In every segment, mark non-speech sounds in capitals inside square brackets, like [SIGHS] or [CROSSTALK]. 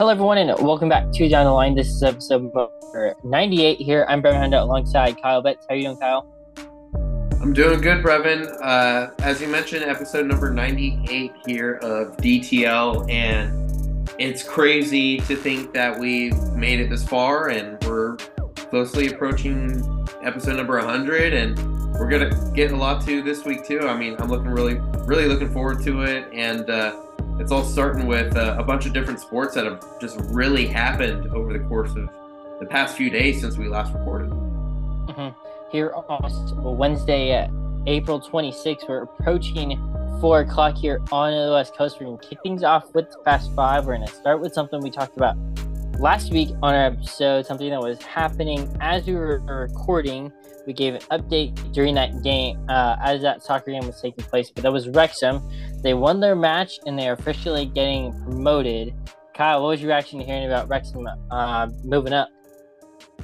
Hello, everyone, and welcome back to Down the Line. This is episode number 98 here. I'm Breven alongside Kyle Betts. How are you doing, Kyle? I'm doing good, Breven. Uh, as you mentioned, episode number 98 here of DTL, and it's crazy to think that we've made it this far and we're closely approaching episode number 100, and we're to get a lot to this week, too. I mean, I'm looking really, really looking forward to it, and uh, it's all starting with uh, a bunch of different sports that have just really happened over the course of the past few days since we last recorded. Mm-hmm. Here on Wednesday, uh, April 26th, we're approaching 4 o'clock here on the West Coast. We're to kick things off with the Fast Five. We're going to start with something we talked about last week on our episode, something that was happening as we were recording. We gave an update during that game uh, as that soccer game was taking place, but that was Wrexham they won their match and they are officially getting promoted. Kyle, what was your reaction to hearing about Wrexham uh, moving up?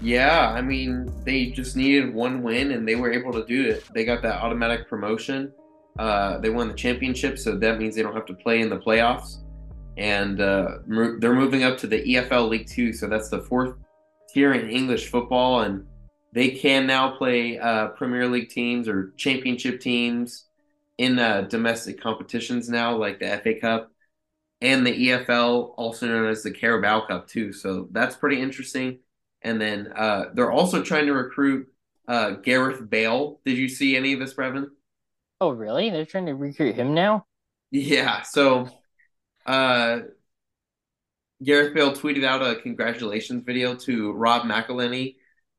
Yeah, I mean, they just needed one win and they were able to do it. They got that automatic promotion. Uh, they won the championship, so that means they don't have to play in the playoffs. And uh, they're moving up to the EFL League Two, so that's the fourth tier in English football, and they can now play uh, Premier League teams or Championship teams in uh, domestic competitions now, like the FA Cup and the EFL, also known as the Carabao Cup, too. So that's pretty interesting. And then uh, they're also trying to recruit uh, Gareth Bale. Did you see any of this, Breven? Oh, really? They're trying to recruit him now? Yeah. So uh, Gareth Bale tweeted out a congratulations video to Rob McElhenney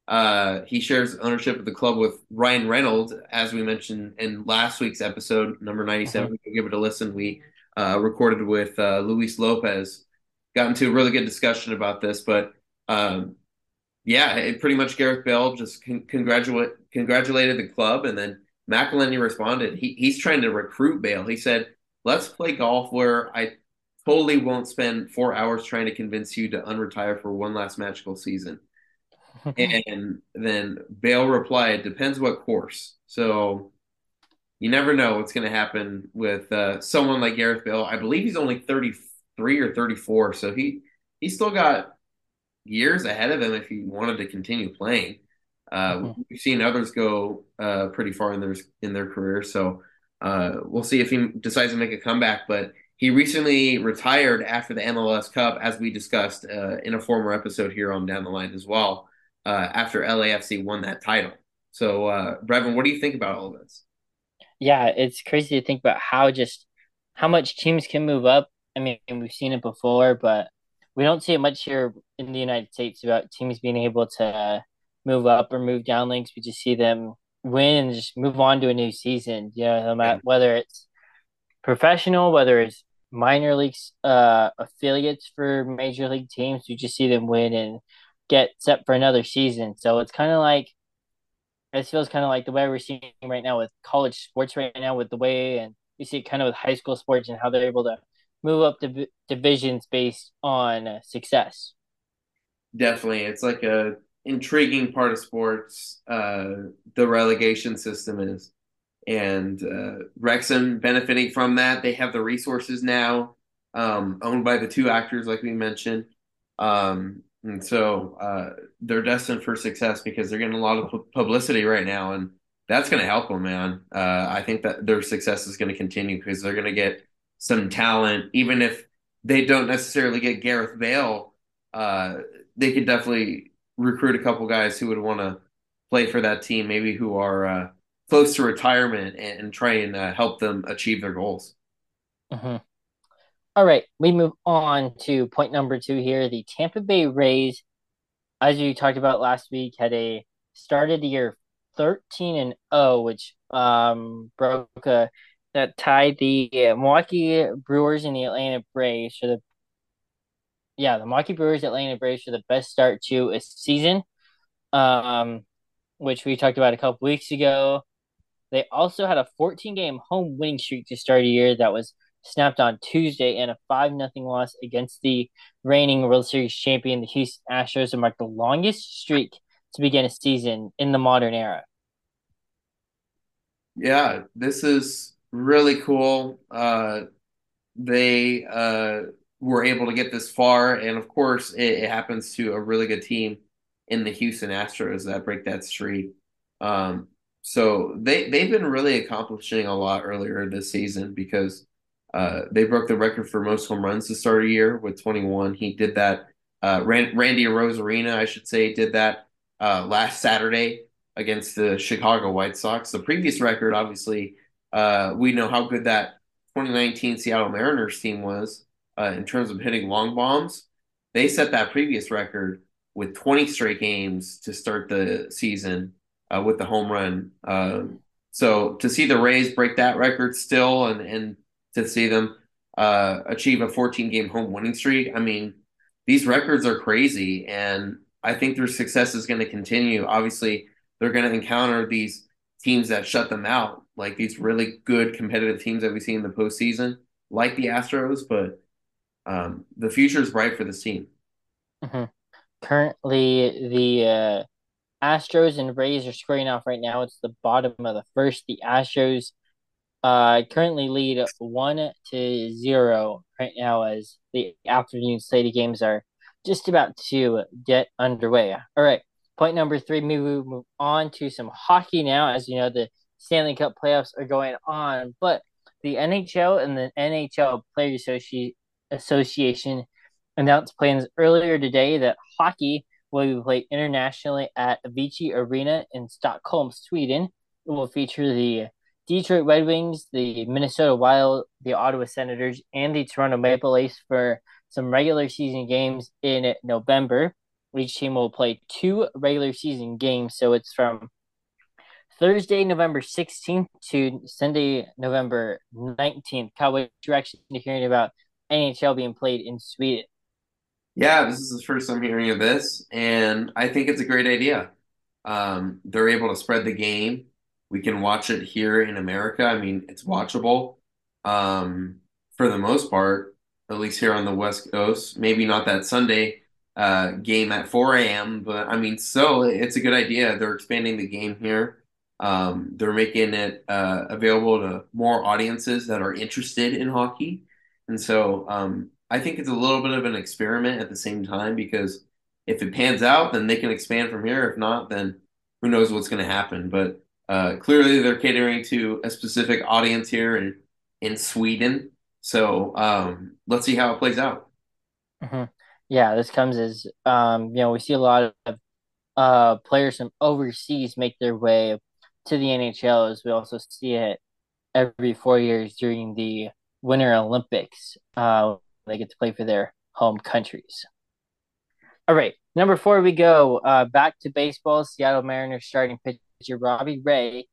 uh, he shares ownership of the club with Ryan Reynolds, as we mentioned in last week's episode, number 97. Mm-hmm. Give it a listen. We uh, recorded with uh, Luis Lopez, got into a really good discussion about this. But um, yeah, it pretty much Gareth Bale just con- congratulate, congratulated the club. And then McElhenney responded. He, he's trying to recruit Bale. He said, let's play golf where I totally won't spend four hours trying to convince you to unretire for one last magical season [LAUGHS] and then Bale replied, "Depends what course." So you never know what's going to happen with uh, someone like Gareth Bale. I believe he's only 33 or 34, so he he's still got years ahead of him if he wanted to continue playing. Uh, mm-hmm. We've seen others go uh, pretty far in their in their career, so uh, we'll see if he decides to make a comeback. But he recently retired after the MLS Cup, as we discussed uh, in a former episode here on Down the Line as well uh, after LAFC won that title. So, uh, Breven, what do you think about all of this? Yeah, it's crazy to think about how just how much teams can move up. I mean, we've seen it before, but we don't see it much here in the United States about teams being able to move up or move down links. We just see them win and just move on to a new season. You know, no matter whether it's professional, whether it's minor leagues uh, affiliates for major league teams, we just see them win and get set for another season. So it's kind of like it feels kind of like the way we're seeing right now with college sports right now with the way and we see it kind of with high school sports and how they're able to move up the divisions based on success. Definitely, it's like a intriguing part of sports. Uh, the relegation system is, and uh, Wrexham benefiting from that. They have the resources now, um, owned by the two actors, like we mentioned. Um, and so uh, they're destined for success because they're getting a lot of publicity right now, and that's going to help them, man. Uh, I think that their success is going to continue because they're going to get some talent, even if they don't necessarily get Gareth Bale. Uh, they could definitely recruit a couple guys who would want to play for that team, maybe who are uh, close to retirement, and, and try and uh, help them achieve their goals. Mm-hmm. All right, we move on to point number two here. The Tampa Bay Rays, as you talked about last week, had a started the year 13 and 0, which um broke a that tied the Milwaukee Brewers and the Atlanta Braves for the yeah, the Milwaukee Brewers Atlanta Braves for the best start to a season. Um which we talked about a couple weeks ago. They also had a 14 game home winning streak to start a year that was snapped on Tuesday in a 5 0 loss against the reigning World Series champion, the Houston Astros, and marked the longest streak to begin a season in the modern era. Yeah, this is really cool. Uh, they uh, were able to get this far, and of course, it, it happens to a really good team in the Houston Astros that break that streak. Um, so they they've been really accomplishing a lot earlier this season because uh, they broke the record for most home runs to start a year with 21. He did that. Uh, Randy Arozarena, I should say, did that uh, last Saturday against the Chicago White Sox. The previous record, obviously, uh, we know how good that 2019 Seattle Mariners team was uh, in terms of hitting long bombs. They set that previous record with 20 straight games to start the season uh, with the home run. Um, so to see the Rays break that record still and, and to see them uh, achieve a 14 game home winning streak, I mean, these records are crazy. And I think their success is going to continue. Obviously, they're going to encounter these teams that shut them out, like these really good competitive teams that we see in the postseason, like the Astros. But um, the future is bright for this team. Mm-hmm. Currently, the uh, Astros and Rays are squaring off right now. It's the bottom of the first. The Astros uh, currently lead one to zero right now as the afternoon slate games are just about to get underway. All right, point number three. We move on to some hockey now. As you know, the Stanley Cup playoffs are going on, but the NHL and the NHL Players Associ- Association announced plans earlier today that hockey will be played internationally at Avicii Arena in Stockholm, Sweden. It will feature the Detroit Red Wings, the Minnesota Wild, the Ottawa Senators, and the Toronto Maple Leafs for some regular season games in November. Each team will play two regular season games, so it's from Thursday, November 16th to Sunday, November 19th. Kyle, what you're actually hearing about NHL being played in Sweden? Yeah, this is the first I'm hearing of this, and I think it's a great idea. Um, they're able to spread the game we can watch it here in America. I mean, it's watchable um, for the most part, at least here on the West Coast. Maybe not that Sunday uh, game at 4 a.m., but I mean, so it's a good idea. They're expanding the game here. Um, they're making it uh, available to more audiences that are interested in hockey. And so um, I think it's a little bit of an experiment at the same time because if it pans out, then they can expand from here. If not, then who knows what's going to happen. But uh, clearly, they're catering to a specific audience here in in Sweden. So um, let's see how it plays out. Mm-hmm. Yeah, this comes as um, you know we see a lot of uh, players from overseas make their way to the NHL. As we also see it every four years during the Winter Olympics. Uh, they get to play for their home countries. All right, number four, we go uh, back to baseball. Seattle Mariners starting pitcher Robbie Ray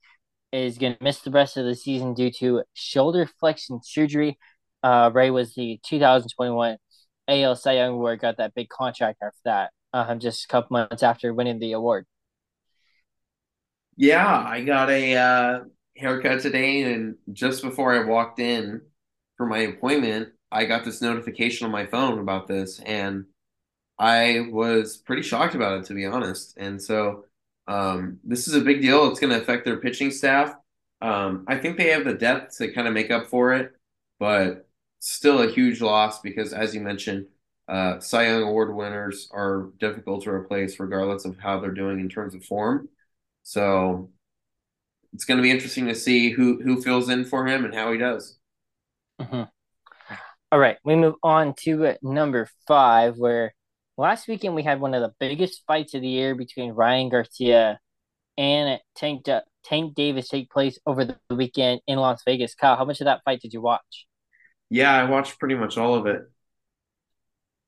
is going to miss the rest of the season due to shoulder flexion surgery. Uh, Ray was the 2021 AL Cy Young Award, got that big contract after that, uh, just a couple months after winning the award. Yeah, I got a uh, haircut today, and just before I walked in for my appointment, I got this notification on my phone about this, and I was pretty shocked about it, to be honest. And so um, this is a big deal. It's going to affect their pitching staff. Um, I think they have the depth to kind of make up for it, but still a huge loss because, as you mentioned, uh, Cy Young Award winners are difficult to replace regardless of how they're doing in terms of form. So it's going to be interesting to see who who fills in for him and how he does. Mm-hmm. All right, we move on to number five, where last weekend we had one of the biggest fights of the year between Ryan Garcia and Tank Tank Davis take place over the weekend in Las Vegas. Kyle, how much of that fight did you watch? Yeah, I watched pretty much all of it.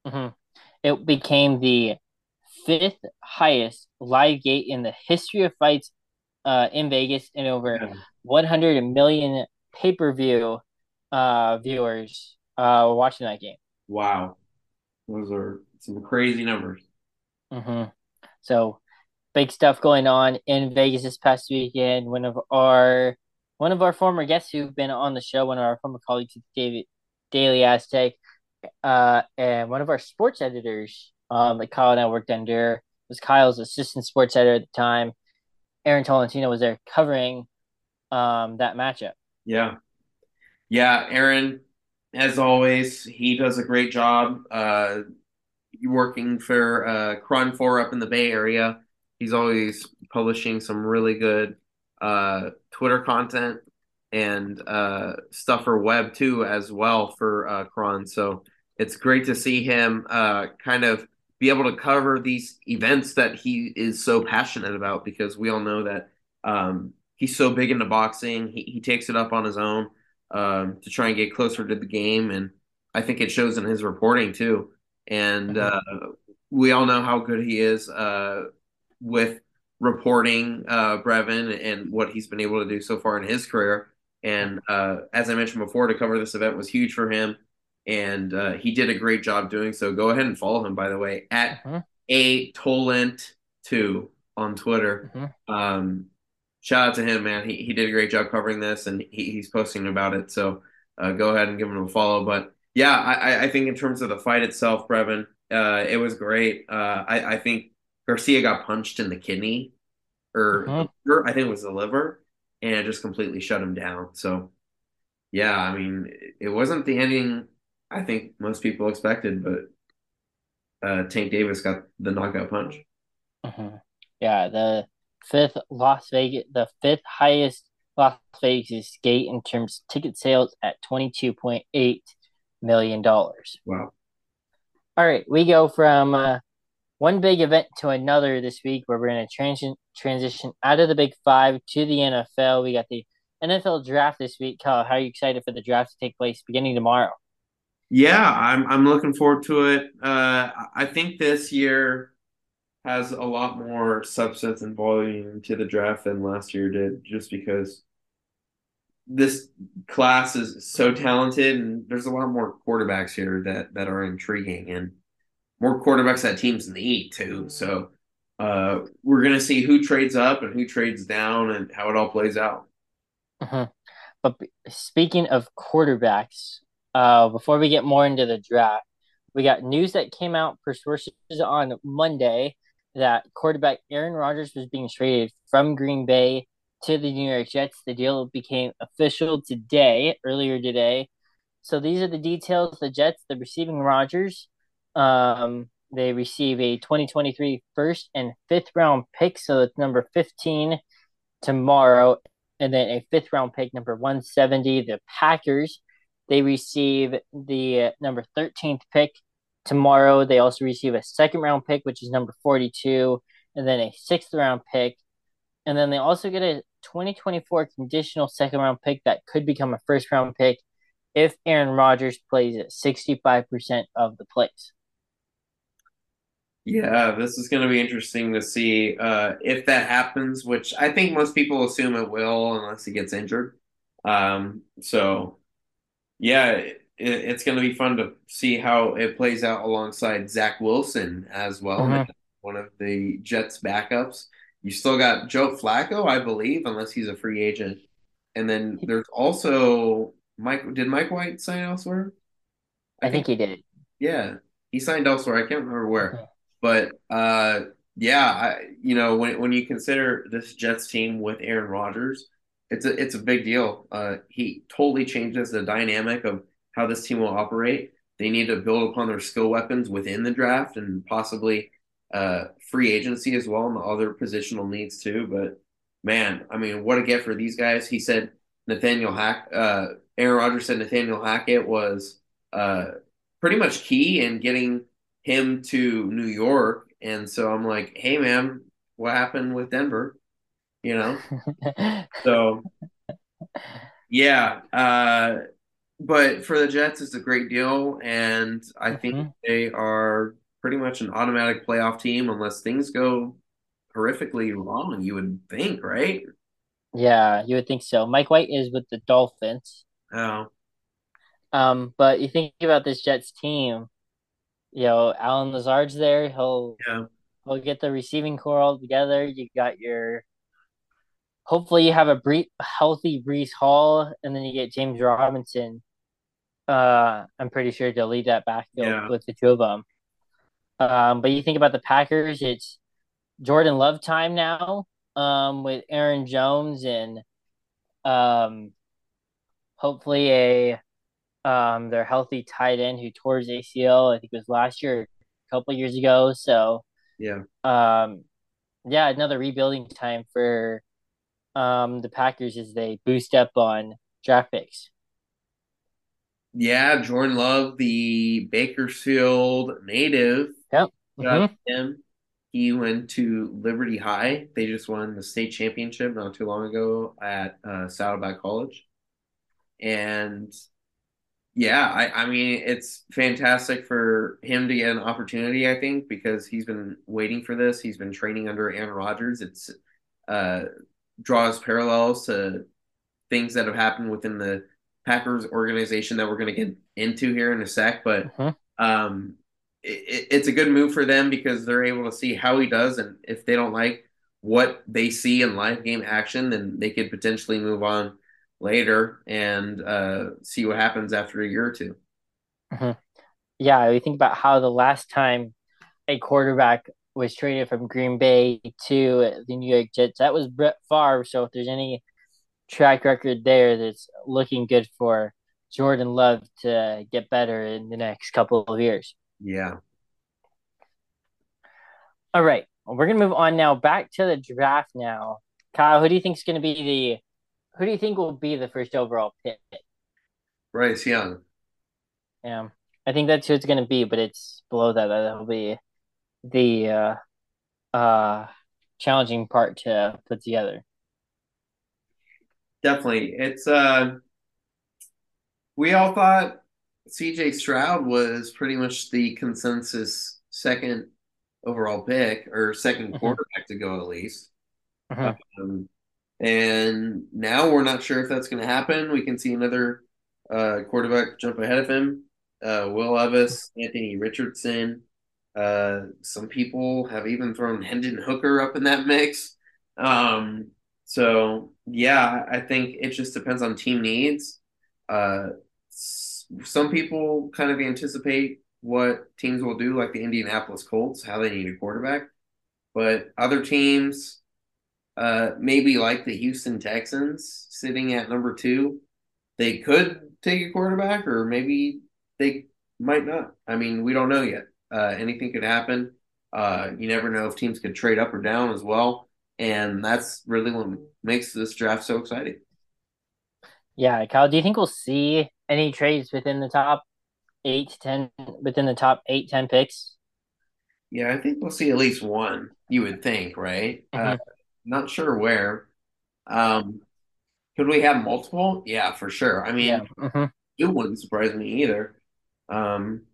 Mm-hmm. It became the fifth highest live gate in the history of fights uh, in Vegas, and over yeah. 100 million pay per view uh, viewers uh, watching that game. Wow, those are some crazy numbers. Mm-hmm. So big stuff going on in Vegas this past weekend. One of our one of our former guests who've been on the show, one of our former colleagues, David Daily Aztec, uh, and one of our sports editors, um, that Kyle and I worked under, was Kyle's assistant sports editor at the time. Aaron Tolentino was there covering um, that matchup. Yeah, yeah. Aaron as always, he does a great job uh, working for uh, KRON4 up in the Bay Area. He's always publishing some really good uh, Twitter content and uh, stuff for web too as well for uh, KRON. So it's great to see him uh, kind of be able to cover these events that he is so passionate about because we all know that um, he's so big into boxing. He, he takes it up on his own um, to try and get closer to the game. And I think it shows in his reporting too. And mm-hmm. uh, we all know how good he is uh, with reporting uh, Breven and what he's been able to do so far in his career. And uh, as I mentioned before, to cover this event was huge for him. And uh, he did a great job doing so. Go ahead and follow him, by the way, at mm-hmm. a Tolent2 on Twitter. Mm-hmm. Um, shout out to him, man. He, he did a great job covering this and he, he's posting about it. So uh, go ahead and give him a follow. But yeah, I, I think in terms of the fight itself, Breven, uh, it was great. Uh, I, I think Garcia got punched in the kidney, or, uh-huh. I think it was the liver, and it just completely shut him down. So, yeah, I mean, it wasn't the ending I think most people expected, but uh, Tank Davis got the knockout punch. Uh-huh. Yeah, the fifth Las Vegas, the fifth highest Las Vegas gate in terms of ticket sales at twenty two point eight million dollars. Wow. All right, we go from uh, one big event to another this week where we're going to transition transition out of the Big Five to the NFL. We got the NFL draft this week. Kyle, how are you excited for the draft to take place beginning tomorrow? Yeah, I'm I'm looking forward to it. Uh, I think this year has a lot more substance and volume to the draft than last year did, just because this class is so talented and there's a lot more quarterbacks here that that are intriguing and more quarterbacks that teams need too. So uh, we're gonna see who trades up and who trades down and how it all plays out. Uh-huh. But speaking of quarterbacks, uh, before we get more into the draft, we got news that came out per sources on Monday that quarterback Aaron Rodgers was being traded from Green Bay to the New York Jets. The deal became official today, earlier today. So these are the details. The Jets, they're receiving Rodgers. Um, they receive a 2023 first and fifth round pick. So it's number 15 tomorrow. And then a fifth round pick, number 170. The Packers, they receive the number 13th pick tomorrow. They also receive a second round pick, which is number 42, and then a sixth round pick. And then they also get a 2024 conditional second round pick that could become a first round pick if Aaron Rodgers plays at 65% of the plays. Yeah, this is going to be interesting to see uh, if that happens, which I think most people assume it will unless he gets injured. Um, so, yeah, it, it's going to be fun to see how it plays out alongside Zach Wilson as well, mm-hmm. one of the Jets' backups. You still got Joe Flacco, I believe, unless he's a free agent. And then [LAUGHS] there's also Mike. Did Mike White sign elsewhere? I, I think, think, he did. Yeah, he signed elsewhere. I can't remember where. But uh, yeah, I, you know, when when you consider this Jets team with Aaron Rodgers, it's a it's a big deal. Uh, he totally changes the dynamic of how this team will operate. They need to build upon their skill weapons within the draft and possibly uh, free agency as well and the other positional needs too. But man, I mean, what a gift for these guys. He said Nathaniel Hack, uh, Aaron Rodgers said Nathaniel Hackett was uh, pretty much key in getting him to New York. And so I'm like, hey, man, what happened with Denver? You know? [LAUGHS] so, yeah. Uh, but for the Jets, it's a great deal. And I mm-hmm. think they are pretty much an automatic playoff team unless things go horrifically wrong, you would think, right? Yeah, you would think so. Mike White is with the Dolphins. Oh. Um, but you think about this Jets team, you know, Allen Lazard's there. He'll yeah. he'll get the receiving corps all together. You got your hopefully you have a brief, healthy Breece Hall, and then you get James Robinson. Uh, I'm pretty sure to lead that backfield yeah. with the two of them. Um, but you think about the Packers, it's Jordan Love time now um, with Aaron Jones and um, hopefully a um, their healthy tight end who tore his ACL. I think it was last year, a couple years ago. So Yeah. um, yeah, another rebuilding time for um, the Packers as they boost up on draft picks. Yeah, Jordan Love, the Bakersfield native. Yep. Mhm. him. He went to Liberty High. They just won the state championship not too long ago at uh, Saddleback College. And yeah, I, I mean, it's fantastic for him to get an opportunity, I think, because he's been waiting for this. He's been training under Aaron Rodgers. It's uh, draws parallels to things that have happened within the Packers organization that we're going to get into here in a sec. But Mhm. um, it, it's a good move for them because they're able to see how he does, and if they don't like what they see in live game action, then they could potentially move on later and uh, see what happens after a year or two. Yeah, we think about how the last time a quarterback was traded from Green Bay to the New York Jets, that was Brett Favre. So if there's any track record there that's looking good for Jordan Love to get better in the next couple of years. Yeah. All right, we're gonna move on now back to the draft now. Kyle, who do you think is gonna be the who do you think will be the first overall pick? Bryce Young. Yeah, I think that's who it's gonna be, but it's below that. That'll be the uh, uh, challenging part to put together. Definitely. It's uh we all thought CJ Stroud was pretty much the consensus second overall pick or 2nd Mhm. quarterback to go at least. Mhm. Um, and now we're not sure if that's going to happen. We can see another uh, quarterback jump ahead of him. Uh, Will Levis, Anthony Richardson. Uh, some people have even thrown Hendon Hooker up in that mix. Um, so yeah, I think it just depends on team needs. Uh, some people kind of anticipate what teams will do, like the Indianapolis Colts, how they need a quarterback. But other teams, uh, maybe like the Houston Texans, sitting at number two, they could take a quarterback, or maybe they might not. I mean, we don't know yet. Uh, anything could happen. Uh, you never know if teams could trade up or down as well, and that's really what makes this draft so exciting. Yeah, Kyle, do you think we'll see any trades within the top eight to ten within the top eight, ten picks? Yeah, I think we'll see at least one. You would think, right? Uh, Mhm. not sure where. Um, could we have multiple? Yeah, for sure. I mean, Yeah. hmm two wouldn't surprise me either. Um,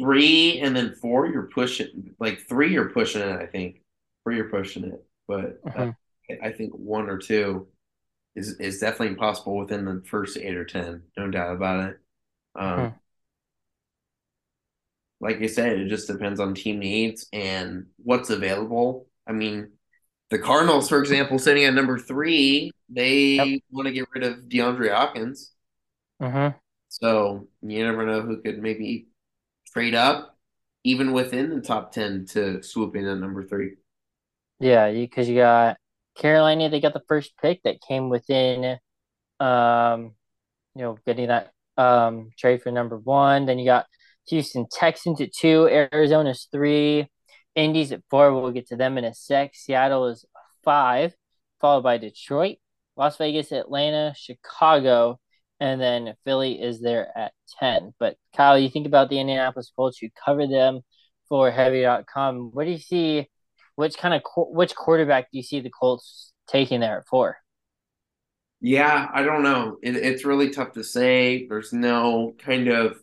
three and then four, you're pushing like three, you're pushing it. I think three, you're pushing it, but uh, Mhm. I think one or two is is definitely possible within the first eight or ten, no doubt about it. Um, Mhm. like you said, it just depends on team needs and what's available. I mean, the Cardinals, for example, sitting at number three, they Yep. want to get rid of DeAndre Hopkins. hmm So you never know who could maybe trade up, even within the top 10 to swoop in at number three. Yeah, because you, got Carolina, they got the first pick that came within, um, you know, getting that um trade for number one. Then you got Houston Texans at two, Arizona's three, Indy's at four. We'll get to them in a sec. Seattle is five, followed by Detroit, Las Vegas, Atlanta, Chicago, and then Philly is there at 10. But Kyle, you think about the Indianapolis Colts, you cover them for heavy.com. What do you see? Which kind of which quarterback do you see the Colts taking there at four? Yeah, I don't know. It, it's really tough to say. There's no kind of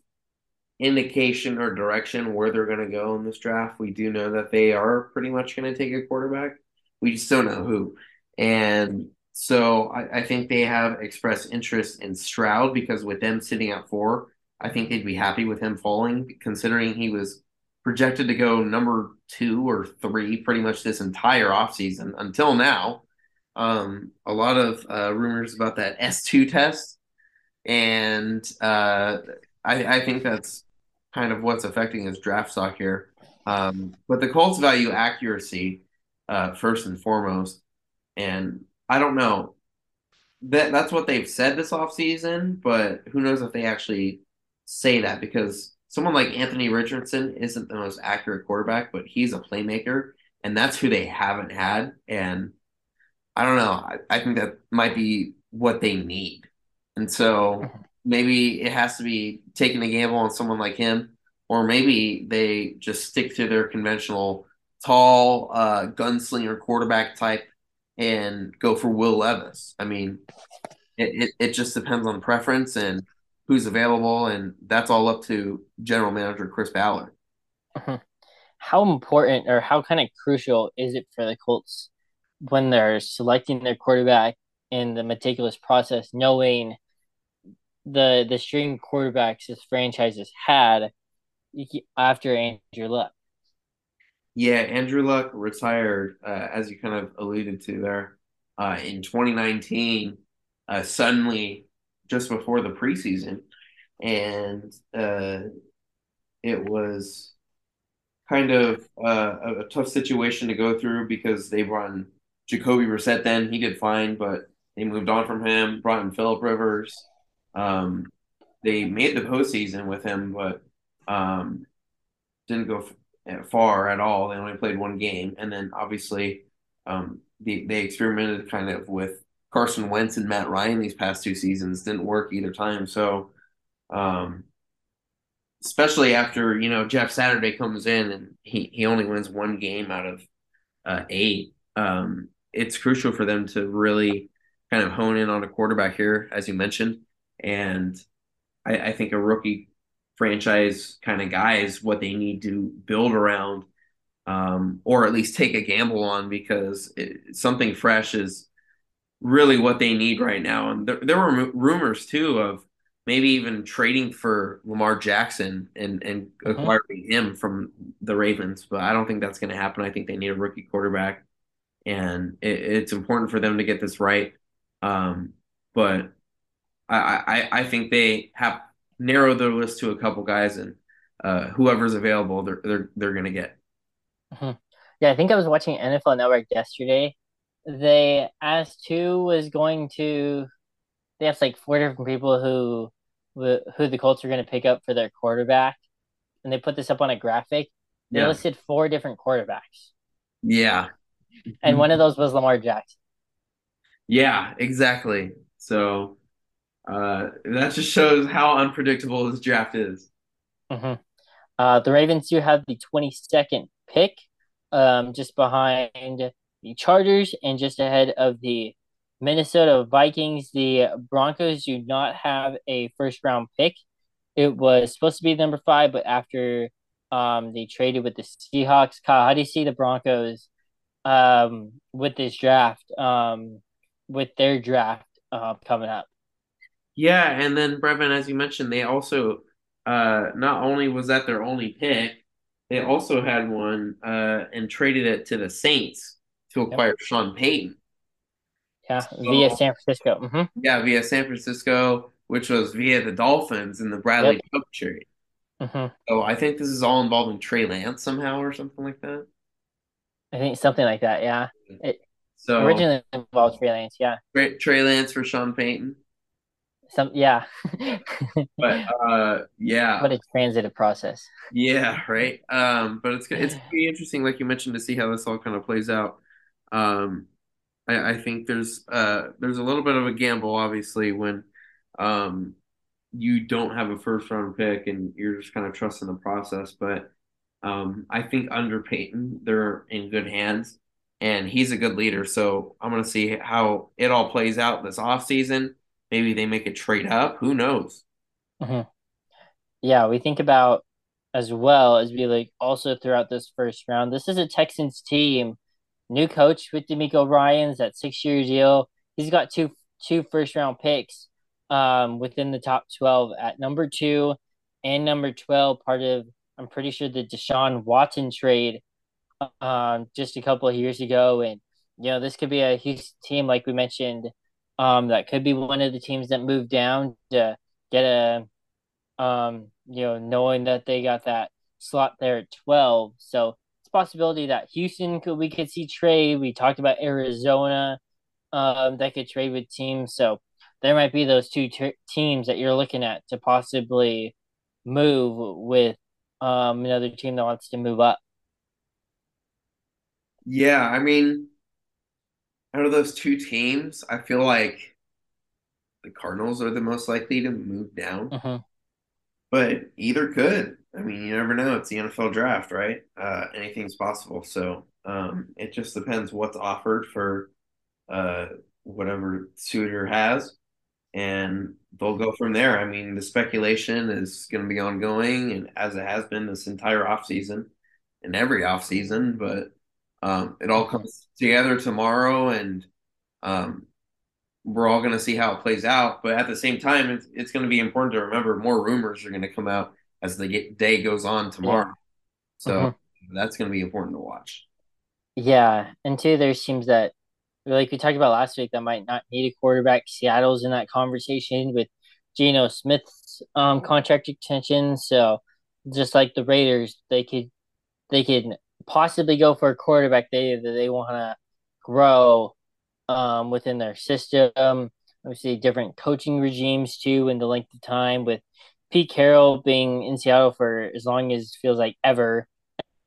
indication or direction where they're going to go in this draft. We do know that they are pretty much going to take a quarterback. We just don't know who. And so I, I think they have expressed interest in Stroud because with them sitting at four, I think they'd be happy with him falling, considering he was projected to go number two or three pretty much this entire offseason until now. Um, a lot of uh, rumors about that S2 test. And uh, I, I think that's kind of what's affecting his draft stock here. Um, but the Colts value accuracy uh, first and foremost. And I don't know. that that's what they've said this offseason, but who knows if they actually say that because someone like Anthony Richardson isn't the most accurate quarterback, but he's a playmaker, and that's who they haven't had. And I don't know. I, I think that might be what they need. And so maybe it has to be taking a gamble on someone like him, or maybe they just stick to their conventional tall uh, gunslinger quarterback type and go for Will Levis. I mean, it, it, it just depends on preference and who's available, and that's all up to general manager Chris Ballard. How important or how kind of crucial is it for the Colts when they're selecting their quarterback in the meticulous process, knowing the the string quarterbacks this franchise has had after Andrew Luck? Yeah, Andrew Luck retired, uh, as you kind of alluded to there, uh, in 2019, uh, suddenly just before the preseason. And uh, it was kind of uh, a, tough situation to go through because they run Jacoby Brissett then. He did fine, but they moved on from him, brought in Philip Rivers. Um, they made the postseason with him, but um, didn't go far at all. They only played one game, and then obviously um, they they experimented kind of with Carson Wentz and Matt Ryan these past two seasons. Didn't work either time. So, um, especially after you know Jeff Saturday comes in and he he only wins one game out of uh, eight. Um, it's crucial for them to really kind of hone in on a quarterback here, as you mentioned, and I, I think a rookie franchise kind of guys what they need to build around um, or at least take a gamble on because it, something fresh is really what they need right now. And there, there were rumors too of maybe even trading for Lamar Jackson and and mm-hmm. acquiring him from the Ravens, but I don't think that's going to happen. I think they need a rookie quarterback, and it, it's important for them to get this right. Um, but I, I I think they have narrowed their list to a couple guys, and uh, whoever's available, they're they're they're gonna get. Mm-hmm. Yeah, I think I was watching NFL Network yesterday. They asked who was going to. They asked like four different people who who the Colts are going to pick up for their quarterback, and they put this up on a graphic. They yeah. listed four different quarterbacks. Yeah, and one of those was Lamar Jackson. Yeah, exactly. So uh, that just shows how unpredictable this draft is. Mm-hmm. Uh, the Ravens do have the 22nd pick, um, just behind the Chargers and just ahead of the Minnesota Vikings. The Broncos do not have a first round pick. It was supposed to be number five, but after um, they traded with the Seahawks, Kyle, how do you see the Broncos um, with this draft, um, with their draft uh, coming up? Yeah, and then Breven, as you mentioned, they also uh, not only was that their only pick, they also had one uh, and traded it to the Saints to acquire yep. Sean Payton. Yeah, so, via San Francisco. Mm-hmm. Yeah, via San Francisco, which was via the Dolphins in the Bradley yep. trade. Mm-hmm. So I think this is all involving Trey Lance somehow or something like that. I think something like that. Yeah. It so originally involved Trey Lance. Yeah. Trey Lance for Sean Payton. Some yeah. [LAUGHS] but uh yeah. But a transitive process. Yeah, right. Um, but it's it's [SIGHS] pretty interesting, like you mentioned, to see how this all kind of plays out. Um I, I think there's uh there's a little bit of a gamble, obviously, when um you don't have a first round pick and you're just kind of trusting the process. But um I think under Payton, they're in good hands and he's a good leader. So I'm gonna see how it all plays out this off season Maybe they make a trade up. Who knows? Mm-hmm. Yeah, we think about as well as we like also throughout this first round. This is a Texans team, new coach with DeMeco Ryans that six year deal. He's got two two first round picks um, within the top twelve at number two and number twelve. Part of I'm pretty sure the Deshaun Watson trade um, just a couple of years ago, and you know this could be a huge team like we mentioned um, that could be one of the teams that moved down to get a, um, you know, knowing that they got that slot there at 12. So possibility that Houston could, we could see trade. We talked about Arizona. um, that could trade with teams. So there might be those two t- teams that you're looking at to possibly move with um, another team that wants to move up. Yeah, I mean, out of those two teams, I feel like the Cardinals are the most likely to move down. Mm-hmm. But either could. I mean, you never know. It's the NFL draft, right? Uh, anything's possible. So um, it just depends what's offered for uh, whatever suitor has, and they'll go from there. I mean, the speculation is going to be ongoing, and as it has been this entire offseason and every offseason, but um, it all comes together tomorrow, and um, we're all going to see how it plays out. But at the same time, it's, it's going to be important to remember more rumors are going to come out as the day goes on tomorrow. Yeah. So mm-hmm. that's going to be important to watch. Yeah, and two, there's teams that like we talked about last week, that might not need a quarterback. Seattle's in that conversation with Geno Smith's um, contract extension. So just like the Raiders, they could they could possibly go for a quarterback they that they want to grow um, within their system. Obviously, different coaching regimes too, and the length of time with Pete Carroll being in Seattle for as long as feels like ever,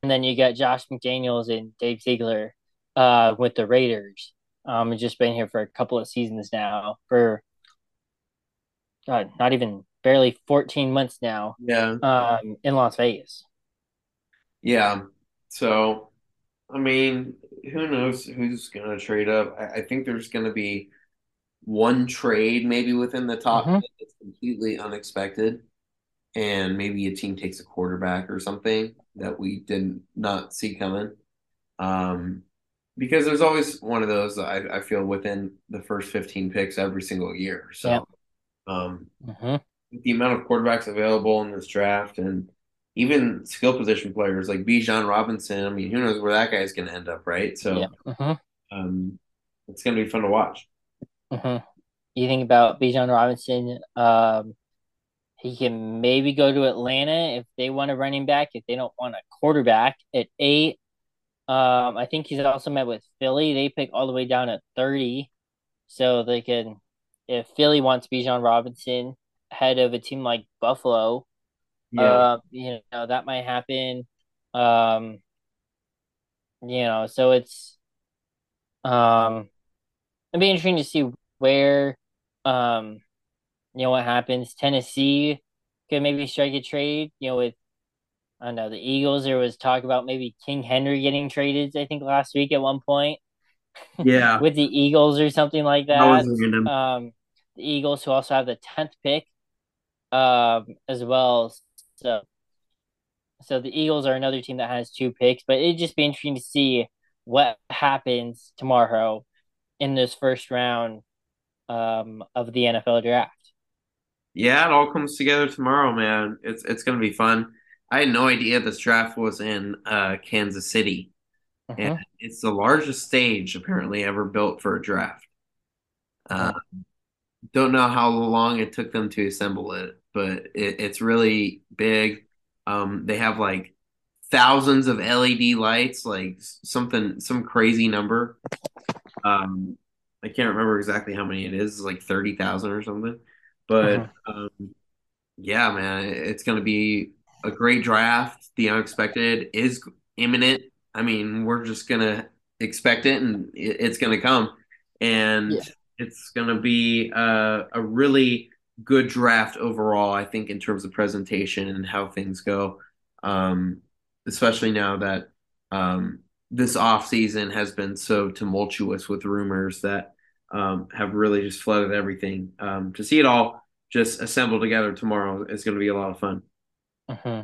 and then you got Josh McDaniels and Dave Ziegler uh, with the Raiders. Um, just been here for a couple of seasons now. For God, not even barely 14 months now. Yeah. Um, in Las Vegas. Yeah. So, I mean, who knows who's going to trade up? I, I think there's going to be one trade maybe within the top mm-hmm. that's completely unexpected, and maybe a team takes a quarterback or something that we did not see coming. Um, because there's always one of those I, I feel within the first 15 picks every single year. So, yeah. um, mm-hmm. the amount of quarterbacks available in this draft and even skill position players like Bijan Robinson, I mean, who knows where that guy's going to end up, right? So, yeah. mm-hmm. um, it's going to be fun to watch. Mm-hmm. You think about Bijan Robinson, um, he can maybe go to Atlanta if they want a running back, if they don't want a quarterback at eight. Um, I think he's also met with Philly. They pick all the way down at 30. So they can, if Philly wants Bijan Robinson ahead of a team like Buffalo, yeah. uh, you know, that might happen. Um, you know, so it's, um, it'd be interesting to see where, um, you know, what happens. Tennessee could maybe strike a trade, you know, with I don't know the Eagles. There was talk about maybe King Henry getting traded. I think last week at one point. [LAUGHS] Yeah, with the Eagles or something like that. Um, the Eagles who also have the tenth pick, um, as well. So, so the Eagles are another team that has two picks, but it'd just be interesting to see what happens tomorrow in this first round um, of the NFL draft. Yeah, it all comes together tomorrow, man. It's it's gonna be fun. I had no idea this draft was in uh, Kansas City. Uh-huh. And it's the largest stage apparently ever built for a draft. Uh, don't know how long it took them to assemble it, but it, it's really big. Um, they have like thousands of LED lights, like something, some crazy number. Um, I can't remember exactly how many it is, it's like 30,000 or something. But uh-huh. um, yeah, man, it's going to be a great draft. The unexpected is imminent. I mean, we're just gonna expect it, and it's gonna come, and yeah. it's gonna be a, a really good draft overall. I think in terms of presentation and how things go, um, especially now that um, this off season has been so tumultuous with rumors that um, have really just flooded everything. Um, to see it all just assemble together tomorrow is going to be a lot of fun. Mm-hmm.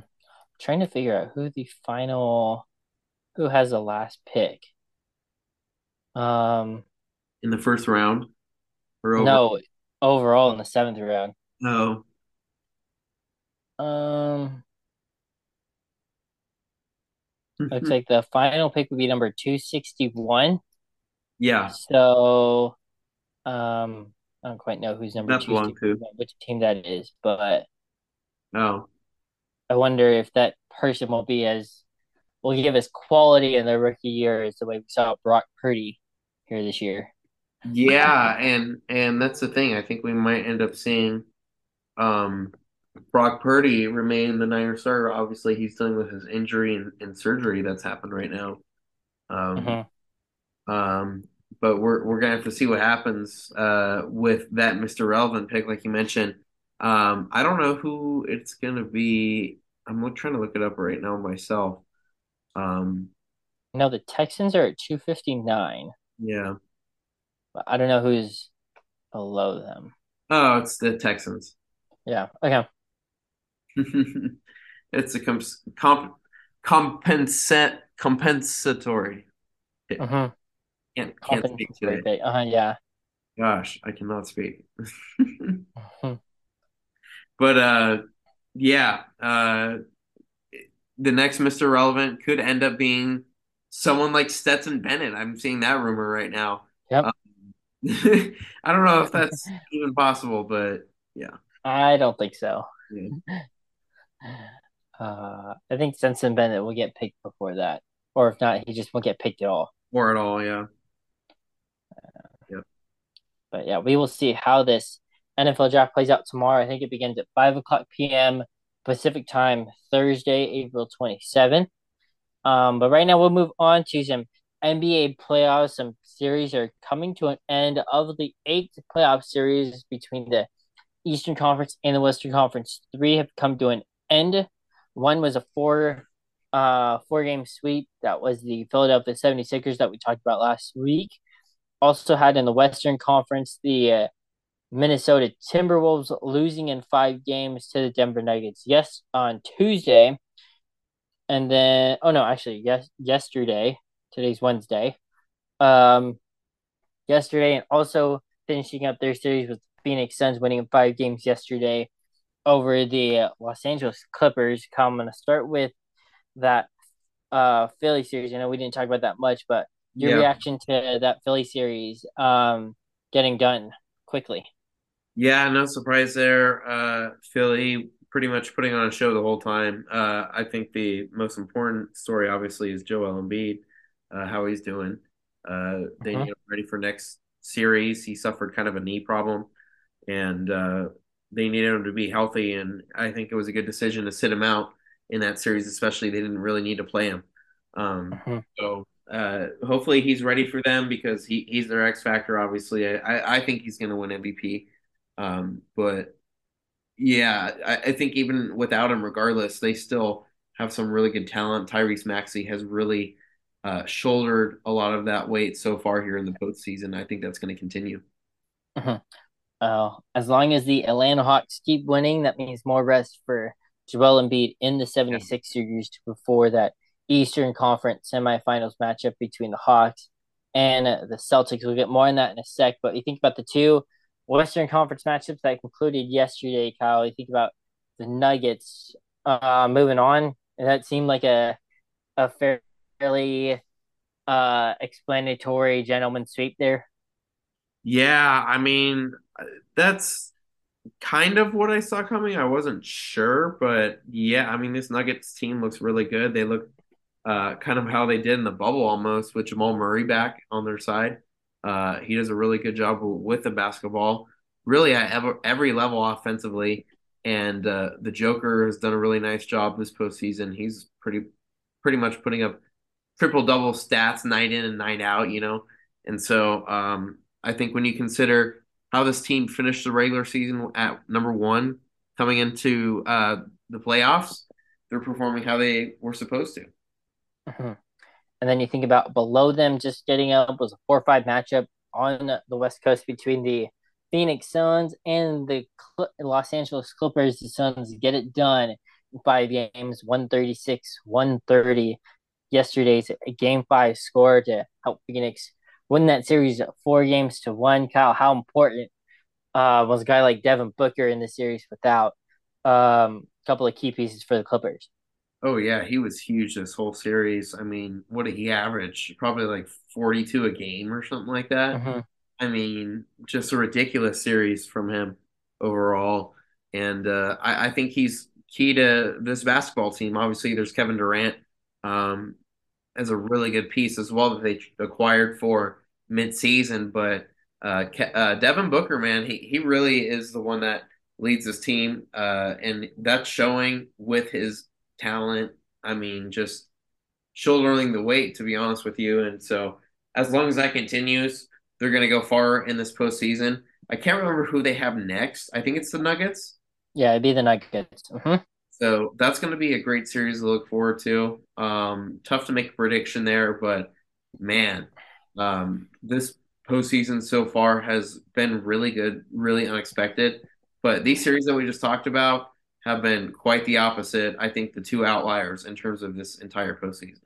Trying to figure out who the final, who has the last pick. Um, in the first round, or over? no, overall in the seventh round. No. Um, looks like the final pick would be number two sixty one. Yeah. So, um, I don't quite know who's number two, which team that is, but no, I wonder if that person will be as will give us quality in their rookie year as the way we saw Brock Purdy here this year. Yeah, and and that's the thing. I think we might end up seeing um Brock Purdy remain the Niner starter. Obviously, he's dealing with his injury and, and surgery that's happened right now. Um, Mhm. um, but we're we're gonna have to see what happens uh with that Mr. Relevant pick, like you mentioned. Um, I don't know who it's gonna be. I'm trying to look it up right now myself. Um, No, the Texans are at 259, yeah. but I don't know who's below them. Oh, it's the Texans. Yeah. Okay. [LAUGHS] It's a comp comp compensate compensatory. Mm-hmm. Can't can't speak today. Uh-huh, yeah. Gosh, I cannot speak. [LAUGHS] Mhm. But uh yeah, uh the next Mr. Relevant could end up being someone like Stetson Bennett. I'm seeing that rumor right now. Yep. Um, [LAUGHS] I don't know if that's [LAUGHS] even possible, but yeah. I don't think so. yeah. Uh, I think Stetson Bennett will get picked before that, or if not, he just won't get picked at all. Or at all, yeah. But yeah, we will see how this NFL draft plays out tomorrow. I think it begins at five o'clock p.m. Pacific time, Thursday, April twenty seventh. Um, but right now we'll move on to some NBA playoffs. Some series are coming to an end of the eighth playoff series between the Eastern Conference and the Western Conference. Three have come to an end. One was a four uh four game sweep. That was the Philadelphia 76ers that we talked about last week. Also had in the Western Conference the uh, Minnesota Timberwolves losing in five games to the Denver Nuggets. Yes, on Tuesday. And then oh no, actually yes yesterday. Today's Wednesday. Um yesterday and also finishing up their series with Phoenix Suns winning in five games yesterday over the Los Angeles Clippers. I'm going to start with that uh, Philly series. I know we didn't talk about that much, but your Yeah. reaction to that Philly series um, getting done quickly. Yeah, no surprise there. Uh, Philly pretty much putting on a show the whole time. Uh, I think the most important story, obviously, is Joel Embiid, uh, how he's doing. Uh, they Mhm. need him ready for next series. He suffered kind of a knee problem, and uh, they needed him to be healthy. And I think it was a good decision to sit him out in that series, especially they didn't really need to play him. Um, Mhm. so uh, hopefully he's ready for them because he, he's their X factor. Obviously, I, I think he's going to win MVP. Um, but yeah, I, I think even without him, regardless, they still have some really good talent. Tyrese Maxey has really uh, shouldered a lot of that weight so far here in the postseason. I think that's going to continue. Mhm. Uh, as long as the Atlanta Hawks keep winning, that means more rest for Joel Embiid in the 76 series before that Eastern Conference semifinals matchup between the Hawks and the Celtics. We'll get more on that in a sec, but you think about the two Western Conference matchups that concluded yesterday, Kyle. You think about the Nuggets uh, moving on, and that seemed like a a fairly uh, explanatory gentleman sweep there. Yeah, I mean, that's kind of what I saw coming. I wasn't sure, but yeah, I mean, this Nuggets team looks really good. They look uh, kind of how they did in the bubble almost with Jamal Murray back on their side. Uh, he does a really good job with the basketball, really at every, every level offensively. And uh, the Joker has done a really nice job this postseason. He's pretty pretty much putting up triple double stats night in and night out, you know. And so um, I think when you consider how this team finished the regular season at number one, coming into uh, the playoffs, they're performing how they were supposed to. Mhm. And then you think about below them just getting up was a 4 5 matchup on the West Coast between the Phoenix Suns and the Los Angeles Clippers. The Suns get it done in five games 136, 130. Yesterday's game five score to help Phoenix win that series four games to one. Kyle, how important uh, was a guy like Devin Booker in the series without um, a couple of key pieces for the Clippers? Oh yeah, he was huge this whole series. I mean, what did he average? Probably like 42 a game or something like that. Mhm. I mean, just a ridiculous series from him overall. And uh, I, I think he's key to this basketball team. Obviously, there's Kevin Durant um, as a really good piece as well that they acquired for midseason. But uh, uh, Devin Booker, man, he he really is the one that leads his team, uh, and that's showing with his talent. I mean, just shouldering the weight, to be honest with you. And so, as long as that continues, they're going to go far in this postseason. I can't remember who they have next. I think it's the Nuggets. Yeah, it'd be the Nuggets. Mm-hmm. So that's going to be a great series to look forward to. Um, tough to make a prediction there, but man, um, this postseason so far has been really good, really unexpected. But these series that we just talked about have been quite the opposite. I think the two outliers in terms of this entire postseason.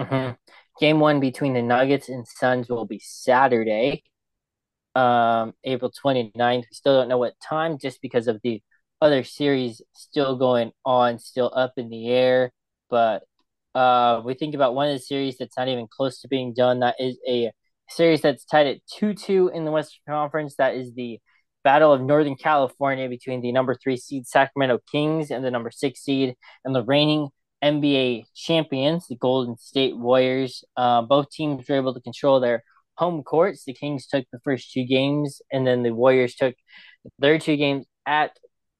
Mm-hmm. Game one between the Nuggets and Suns will be Saturday, um, April 29th. We still don't know what time just because of the other series still going on, still up in the air. But uh, we think about one of the series that's not even close to being done. That is a series that's tied at 2 2 in the Western Conference. That is the Battle of Northern California between the number three seed Sacramento Kings and the number six seed and the reigning NBA champions, the Golden State Warriors. Uh, both teams were able to control their home courts. The Kings took the first two games, and then the Warriors took their two games at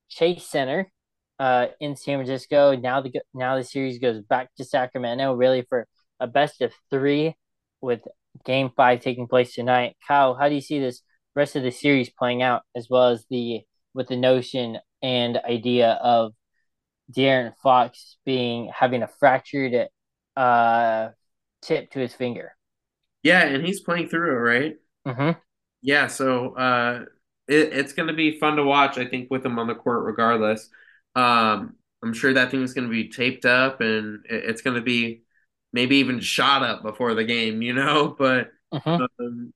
Chase Center uh, in San Francisco. Now the now the series goes back to Sacramento, really for a best of three, with Game Five taking place tonight. Kyle, how do you see this rest of the series playing out, as well as the with the notion and idea of De'Aaron Fox being having a fractured uh, tip to his finger? Yeah, and he's playing through it, right? Mm-hmm. Yeah, so uh, it, it's going to be fun to watch. I think with him on the court, regardless. Um, I'm sure that thing is going to be taped up, and it, it's going to be maybe even shot up before the game, you know. [LAUGHS] But mm-hmm. um,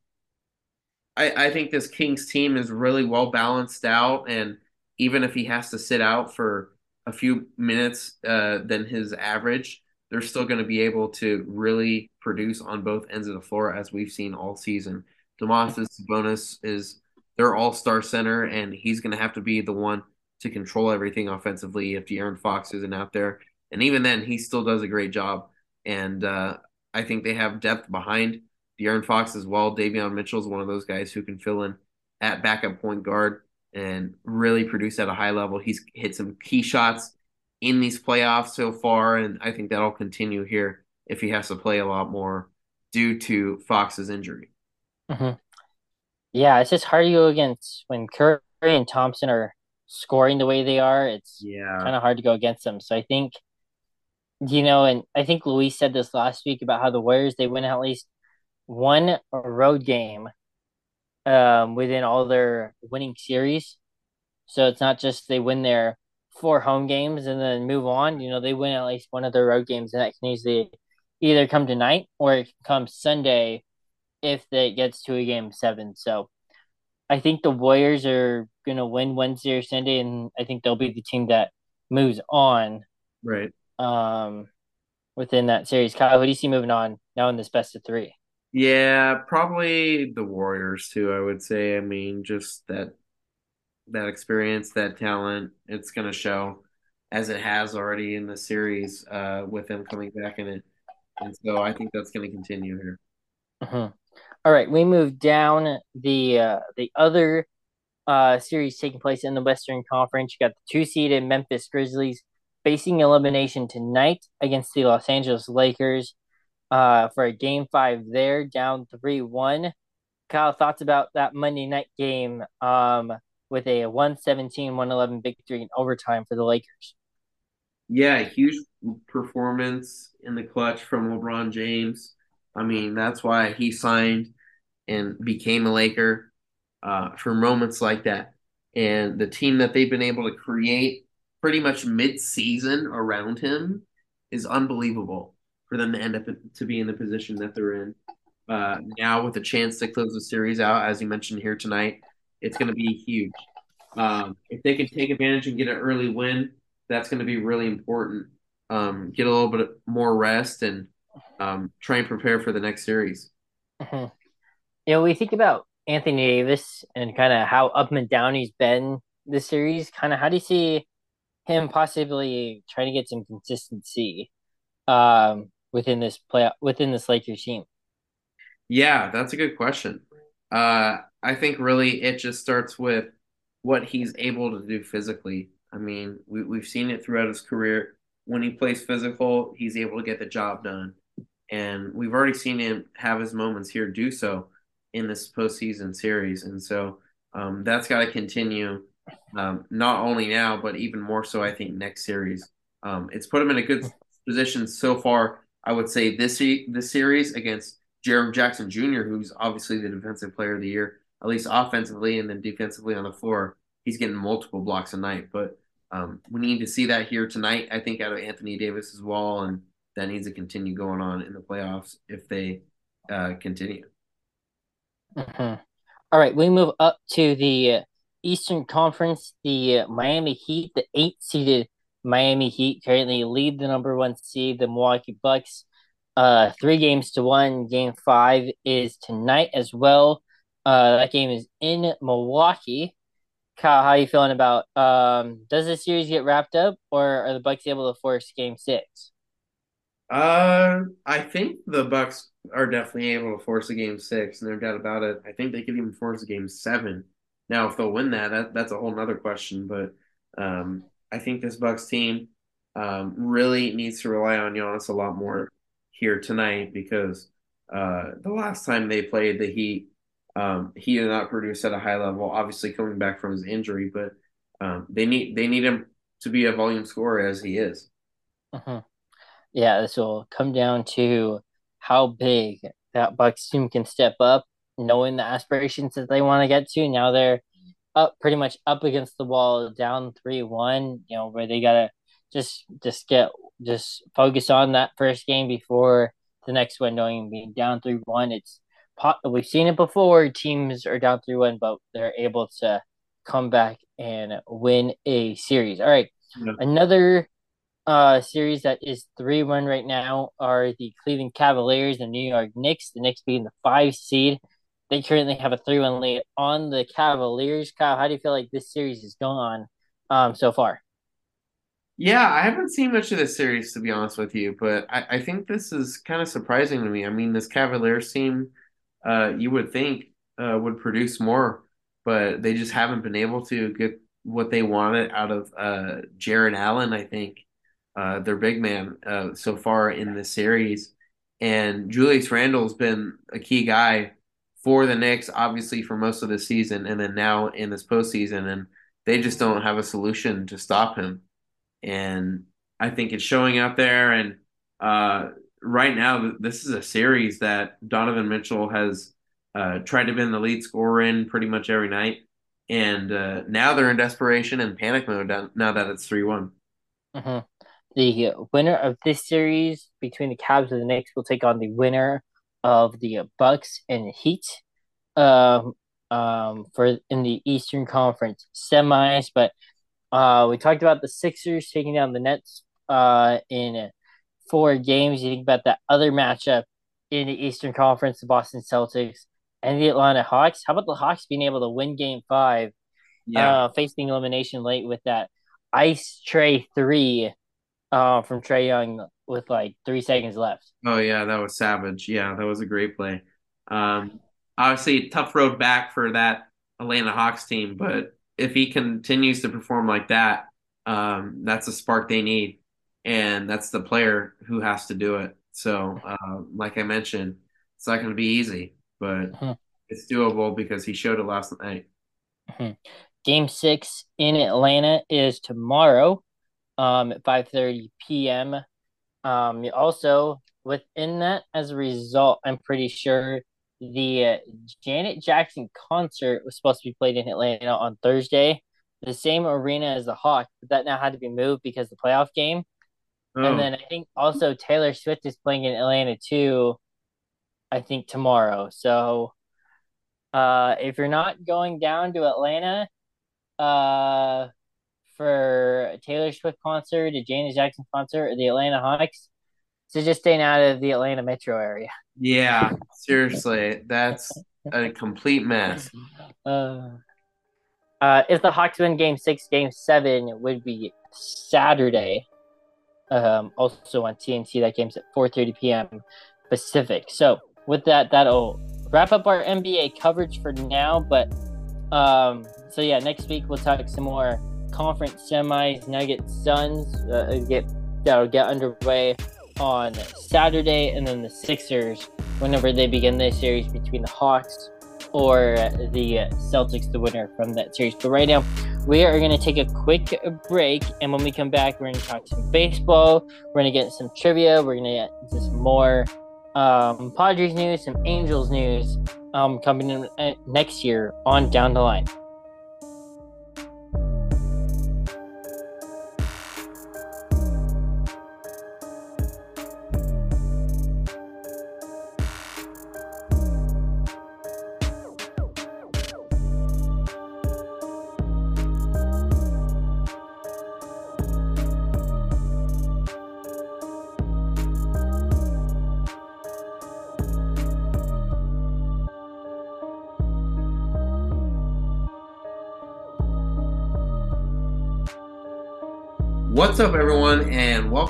I, I think this Kings team is really well balanced out, and even if he has to sit out for a few minutes uh, than his average, they're still going to be able to really produce on both ends of the floor, as we've seen all season. Domantas Sabonis is their all-star center, and he's going to have to be the one to control everything offensively if De'Aaron Fox isn't out there. And even then, he still does a great job. And uh, I think they have depth behind De'Aaron Fox as well. Davion Mitchell is one of those guys who can fill in at backup point guard and really produce at a high level. He's hit some key shots in these playoffs so far, and I think that'll continue here if he has to play a lot more due to Fox's injury. Mm-hmm. Yeah, it's just hard to go against when Curry and Thompson are scoring the way they are. It's yeah. kind of hard to go against them. So I think, you know, and I think Luis said this last week about how the Warriors they win at least one road game um, within all their winning series. So it's not just they win their four home games and then move on. You know, they win at least one of their road games, and that can easily either come tonight or it can come Sunday if it gets to a game seven. So I think the Warriors are going to win Wednesday or Sunday, and I think they'll be the team that moves on. Right. Um, within that series, Kyle, who do you see moving on now in this best of three? Yeah, probably the Warriors too. I would say. I mean, just that that experience, that talent, it's going to show as it has already in the series uh, with them coming back in it, and so I think that's going to continue here. Mm-hmm. All right, we move down the uh, the other uh, series taking place in the Western Conference. You got the two seeded Memphis Grizzlies facing elimination tonight against the Los Angeles Lakers uh, for a game five there, down 3 1. Kyle, thoughts about that Monday night game um, with a 117 111 victory in overtime for the Lakers? Yeah, huge performance in the clutch from LeBron James. I mean, that's why he signed and became a Laker uh, for moments like that. And the team that they've been able to create pretty much mid season around him is unbelievable for them to end up to be in the position that they're in. Uh, now with a chance to close the series out, as you mentioned here tonight, it's going to be huge. Um, if they can take advantage and get an early win, that's going to be really important. Um, get a little bit more rest and um, try and prepare for the next series. Mm-hmm. You know, we think about Anthony Davis and kind of how up and down he's been this series. Kind of, how do you see him possibly trying to get some consistency um, within this play within this Lakers team? Yeah, that's a good question. Uh, I think really it just starts with what he's able to do physically. I mean, we, we've seen it throughout his career. When he plays physical, he's able to get the job done. And we've already seen him have his moments here do so in this postseason series. And so um, that's got to continue, um, not only now, but even more so, I think, next series. Um, it's put him in a good position so far, I would say, this, this series against Jaren Jackson Jr., who's obviously the defensive player of the year, at least offensively and then defensively on the floor. He's getting multiple blocks a night, but um, we need to see that here tonight. I think out of Anthony Davis as well, and that needs to continue going on in the playoffs if they uh, continue. Mm-hmm. All right, we move up to the Eastern Conference. The Miami Heat, the eight-seeded Miami Heat, currently lead the number one seed, the Milwaukee Bucks. Uh, three games to one. Game five is tonight as well. Uh, that game is in Milwaukee. Kyle, how are you feeling about? Um, does the series get wrapped up, or are the Bucks able to force Game Six? Uh, I think the Bucks are definitely able to force a Game Six, and no doubt about it. I think they could even force a Game Seven. Now, if they'll win that, that that's a whole nother question. But um, I think this Bucks team um, really needs to rely on Giannis a lot more here tonight because uh, the last time they played the Heat, um, he did not produce at a high level. Obviously, coming back from his injury, but um, they need they need him to be a volume scorer as he is. Mm-hmm. Yeah, this will come down to how big that Bucks team can step up, knowing the aspirations that they want to get to. Now they're up pretty much up against the wall, down three one. You know where they gotta just just get just focus on that first game before the next one, knowing being down three one. It's we've seen it before. Teams are down three one, but they're able to come back and win a series. All right, yeah. another uh series that is three one right now are the Cleveland Cavaliers and New York Knicks. The Knicks being the five seed. They currently have a three one lead on the Cavaliers. Kyle, how do you feel like this series is going on um so far? Yeah, I haven't seen much of this series to be honest with you, but I, I think this is kind of surprising to me. I mean, this Cavaliers team, uh, you would think uh, would produce more, but they just haven't been able to get what they wanted out of uh, Jarrett Allen. I think uh, their big man uh, so far in this series, and Julius Randle's been a key guy for the Knicks, obviously for most of the season, and then now in this postseason, and they just don't have a solution to stop him and I think it's showing out there. And uh, right now, this is a series that Donovan Mitchell has uh, tried to be the lead scorer in pretty much every night, and uh, now they're in desperation and panic mode now that it's three one. Mm-hmm. The winner of this series between the Cavs and the Knicks will take on the winner of the Bucks and Heat. Um, um, for in the Eastern Conference semis, but uh, we talked about the Sixers taking down the Nets uh, in four games. You think about that other matchup in the Eastern Conference, the Boston Celtics and the Atlanta Hawks. How about the Hawks being able to win game five, yeah. uh, facing elimination late with that Ice Trae three uh, from Trae Young with like three seconds left? Oh, yeah, that was savage. Yeah, that was a great play. Um, obviously, tough road back for that Atlanta Hawks team, but if he continues to perform like that, um, that's a spark they need, and that's the player who has to do it. So, uh, like I mentioned, it's not going to be easy, but mm-hmm. it's doable because he showed it last night. Mm-hmm. Game six in Atlanta is tomorrow, um, at five thirty p.m. Um, also within that, as a result, I'm pretty sure the uh, Janet Jackson concert was supposed to be played in Atlanta on Thursday, the same arena as the Hawk, but that now had to be moved because the playoff game. Oh. And then I think also Taylor Swift is playing in Atlanta too. I think tomorrow. So, uh, if you're not going down to Atlanta, uh, for a Taylor Swift concert, a Janet Jackson concert, or the Atlanta Hawks, so just staying out of the Atlanta metro area. Yeah, seriously, that's a complete mess. [LAUGHS] Uh, uh, if the Hawks win Game Six, Game Seven would be Saturday. Um, also on TNT, that game's at 4:30 p.m. Pacific. So with that, that'll wrap up our NBA coverage for now. But um, so yeah, next week we'll talk some more conference semis, Nuggets, Suns. Uh, get that'll get underway on Saturday, and then the Sixers whenever they begin their series between the Hawks or the Celtics, the winner from that series. But right now, we are going to take a quick break, and when we come back, we're going to talk some baseball. We're going to get some trivia. We're going to get some more um, Padres news, some Angels news um, coming in uh, next year on Down the Line.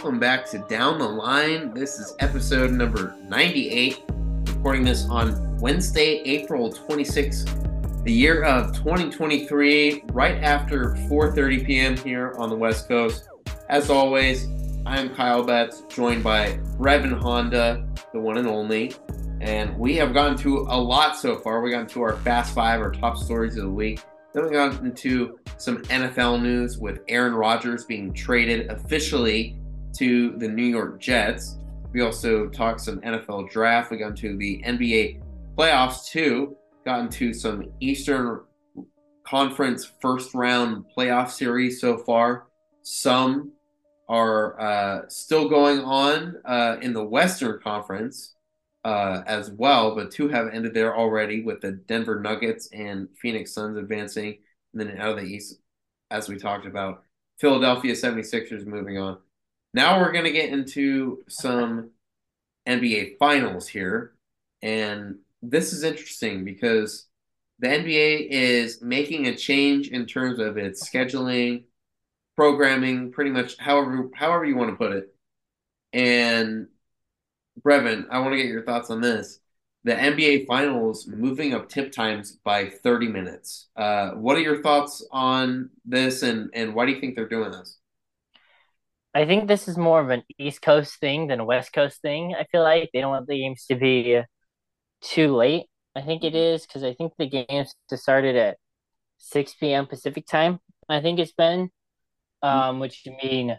Welcome back to Down the Line. This is episode number 98. Recording this on Wednesday, April 26th, the year of 2023, right after 4:30 p.m. here on the West Coast. As always, I am Kyle Betts, joined by Breven Honda, the one and only. And we have gotten to a lot so far. We got into our Fast Five, our top stories of the week. Then we got into some NFL news with Aaron Rodgers being traded officially to the New York Jets. We also talked some NFL draft. We got into the NBA playoffs too. Got into some Eastern Conference first round playoff series so far. Some are uh, still going on uh, in the Western Conference uh, as well, but two have ended there already with the Denver Nuggets and Phoenix Suns advancing. And then out of the East, as we talked about, Philadelphia 76ers moving on. Now we're going to get into some NBA finals here. And this is interesting because the NBA is making a change in terms of its scheduling, programming, pretty much however however you want to put it. And Breven, I want to get your thoughts on this. The NBA Finals moving up tip times by 30 minutes. Uh, what are your thoughts on this, and and why do you think they're doing this? I think this is more of an East Coast thing than a West Coast thing. I feel like they don't want the games to be too late. I think it is because I think the games started at 6 p.m. Pacific time. I think it's been, um, which mean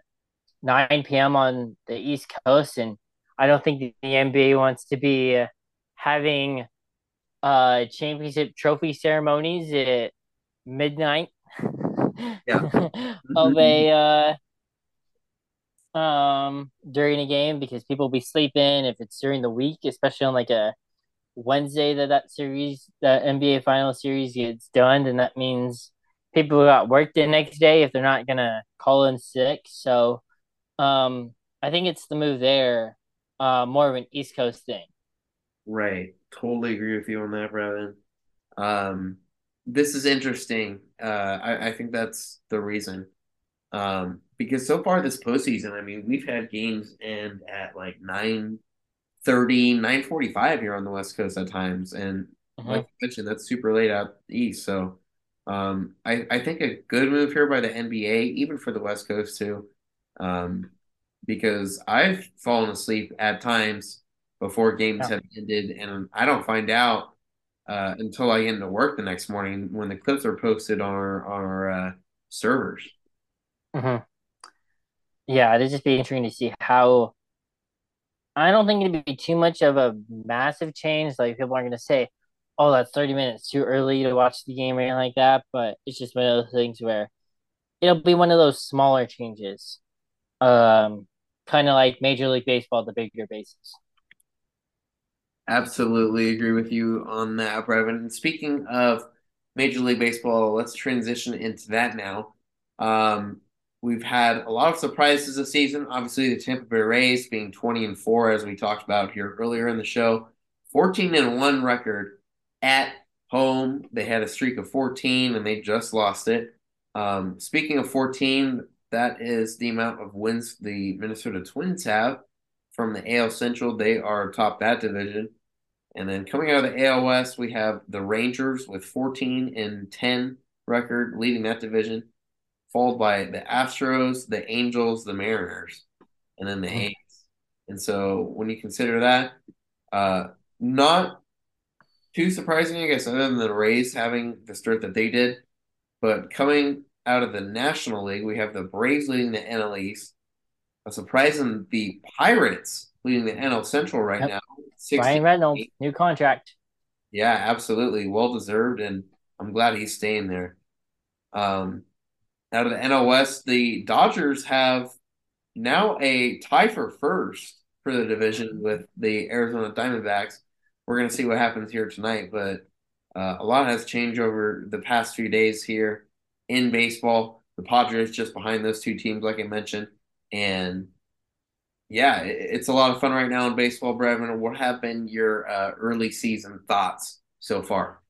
9 p.m. on the East Coast, and I don't think the NBA wants to be having uh championship trophy ceremonies at midnight yeah. [LAUGHS] of a uh um during a game because people will be sleeping if it's during the week, especially on like a Wednesday that that series, the NBA final series gets done, and that means people got work the next day if they're not gonna call in sick. So, um, I think it's the move there uh, more of an East Coast thing. Right. Totally agree with you on that, Breven. Um, this is interesting. Uh, I, I think that's the reason. Um, because so far this postseason, I mean, we've had games end at like 9 30, 9 45 here on the West Coast at times. And uh-huh. like you mentioned, that's super late out east. So um, I, I think a good move here by the NBA, even for the West Coast too. Um, because I've fallen asleep at times before games yeah. have ended, and I don't find out uh, until I get into work the next morning when the clips are posted on our, on our uh, servers. Mm-hmm. Yeah, it'd just be interesting to see how. I don't think it'd be too much of a massive change. Like people aren't going to say, "Oh, that's thirty minutes too early to watch the game" or anything like that. But it's just one of those things where it'll be one of those smaller changes. Um, kind of like Major League Baseball, the bigger bases. Absolutely agree with you on that, Breven. And speaking of Major League Baseball, let's transition into that now. Um, we've had a lot of surprises this season. Obviously, the Tampa Bay Rays being 20 and 4, as we talked about here earlier in the show, 14 and 1 record at home. They had a streak of 14 and they just lost it. Um, speaking of 14, that is the amount of wins the Minnesota Twins have from the AL Central. They are top that division. And then coming out of the AL West, we have the Rangers with 14 and 10 record leading that division, followed by the Astros, the Angels, the Mariners, and then the Mhm. A's. And so when you consider that, uh, not too surprising, I guess, other than the Rays having the start that they did. But coming out of the National League, we have the Braves leading the NL East. A surprising the Pirates leading the NL Central right Yep. now. Ryan 16 Reynolds, new contract. Yeah, absolutely. Well deserved, and I'm glad he's staying there. Um, out of the NL West, the Dodgers have now a tie for first for the division with the Arizona Diamondbacks. We're going to see what happens here tonight, but uh, a lot has changed over the past few days here in baseball. The Padres just behind those two teams, like I mentioned, and yeah, it, it's a lot of fun right now in baseball, Breven. What have been your uh, early season thoughts so far?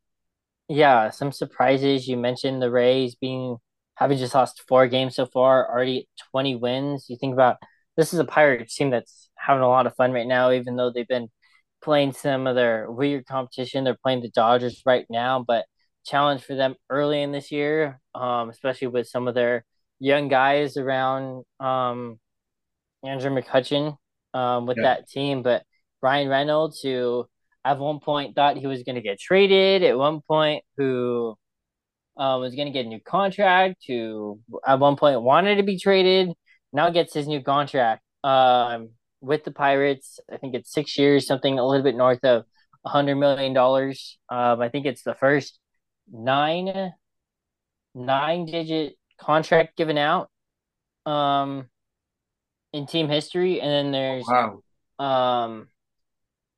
Yeah, some surprises. You mentioned the Rays being having just lost four games so far, already 20 wins. You think about this is a Pirates team that's having a lot of fun right now, even though they've been playing some of their weird competition. They're playing the Dodgers right now, but challenge for them early in this year, um, especially with some of their young guys around um, Andrew McCutchen um, with Yeah. that team. But Bryan Reynolds, who at one point thought he was going to get traded, at one point who um, was going to get a new contract, to at one point wanted to be traded, now gets his new contract um, with the Pirates. I think it's six years, something a little bit north of a hundred million dollars. Um, I think it's the first nine nine digit contract given out um, in team history, and then there's Wow. um,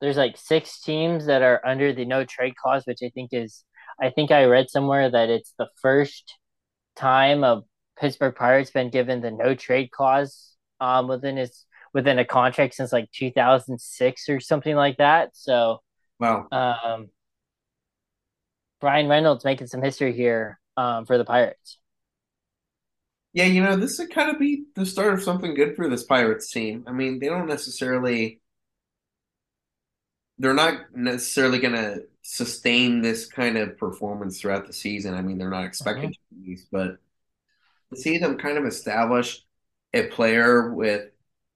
there's like six teams that are under the no trade clause, which I think is I think I read somewhere that it's the first time a Pittsburgh Pirates been given the no trade clause um within its within a contract since like 2006 or something like that. So Wow. um Bryan Reynolds making some history here um for the Pirates. Yeah, you know, this would kind of be the start of something good for this Pirates team. I mean, they don't necessarily, they're not necessarily going to sustain this kind of performance throughout the season. I mean, they're not expected Mhm. to at but to see them kind of establish a player with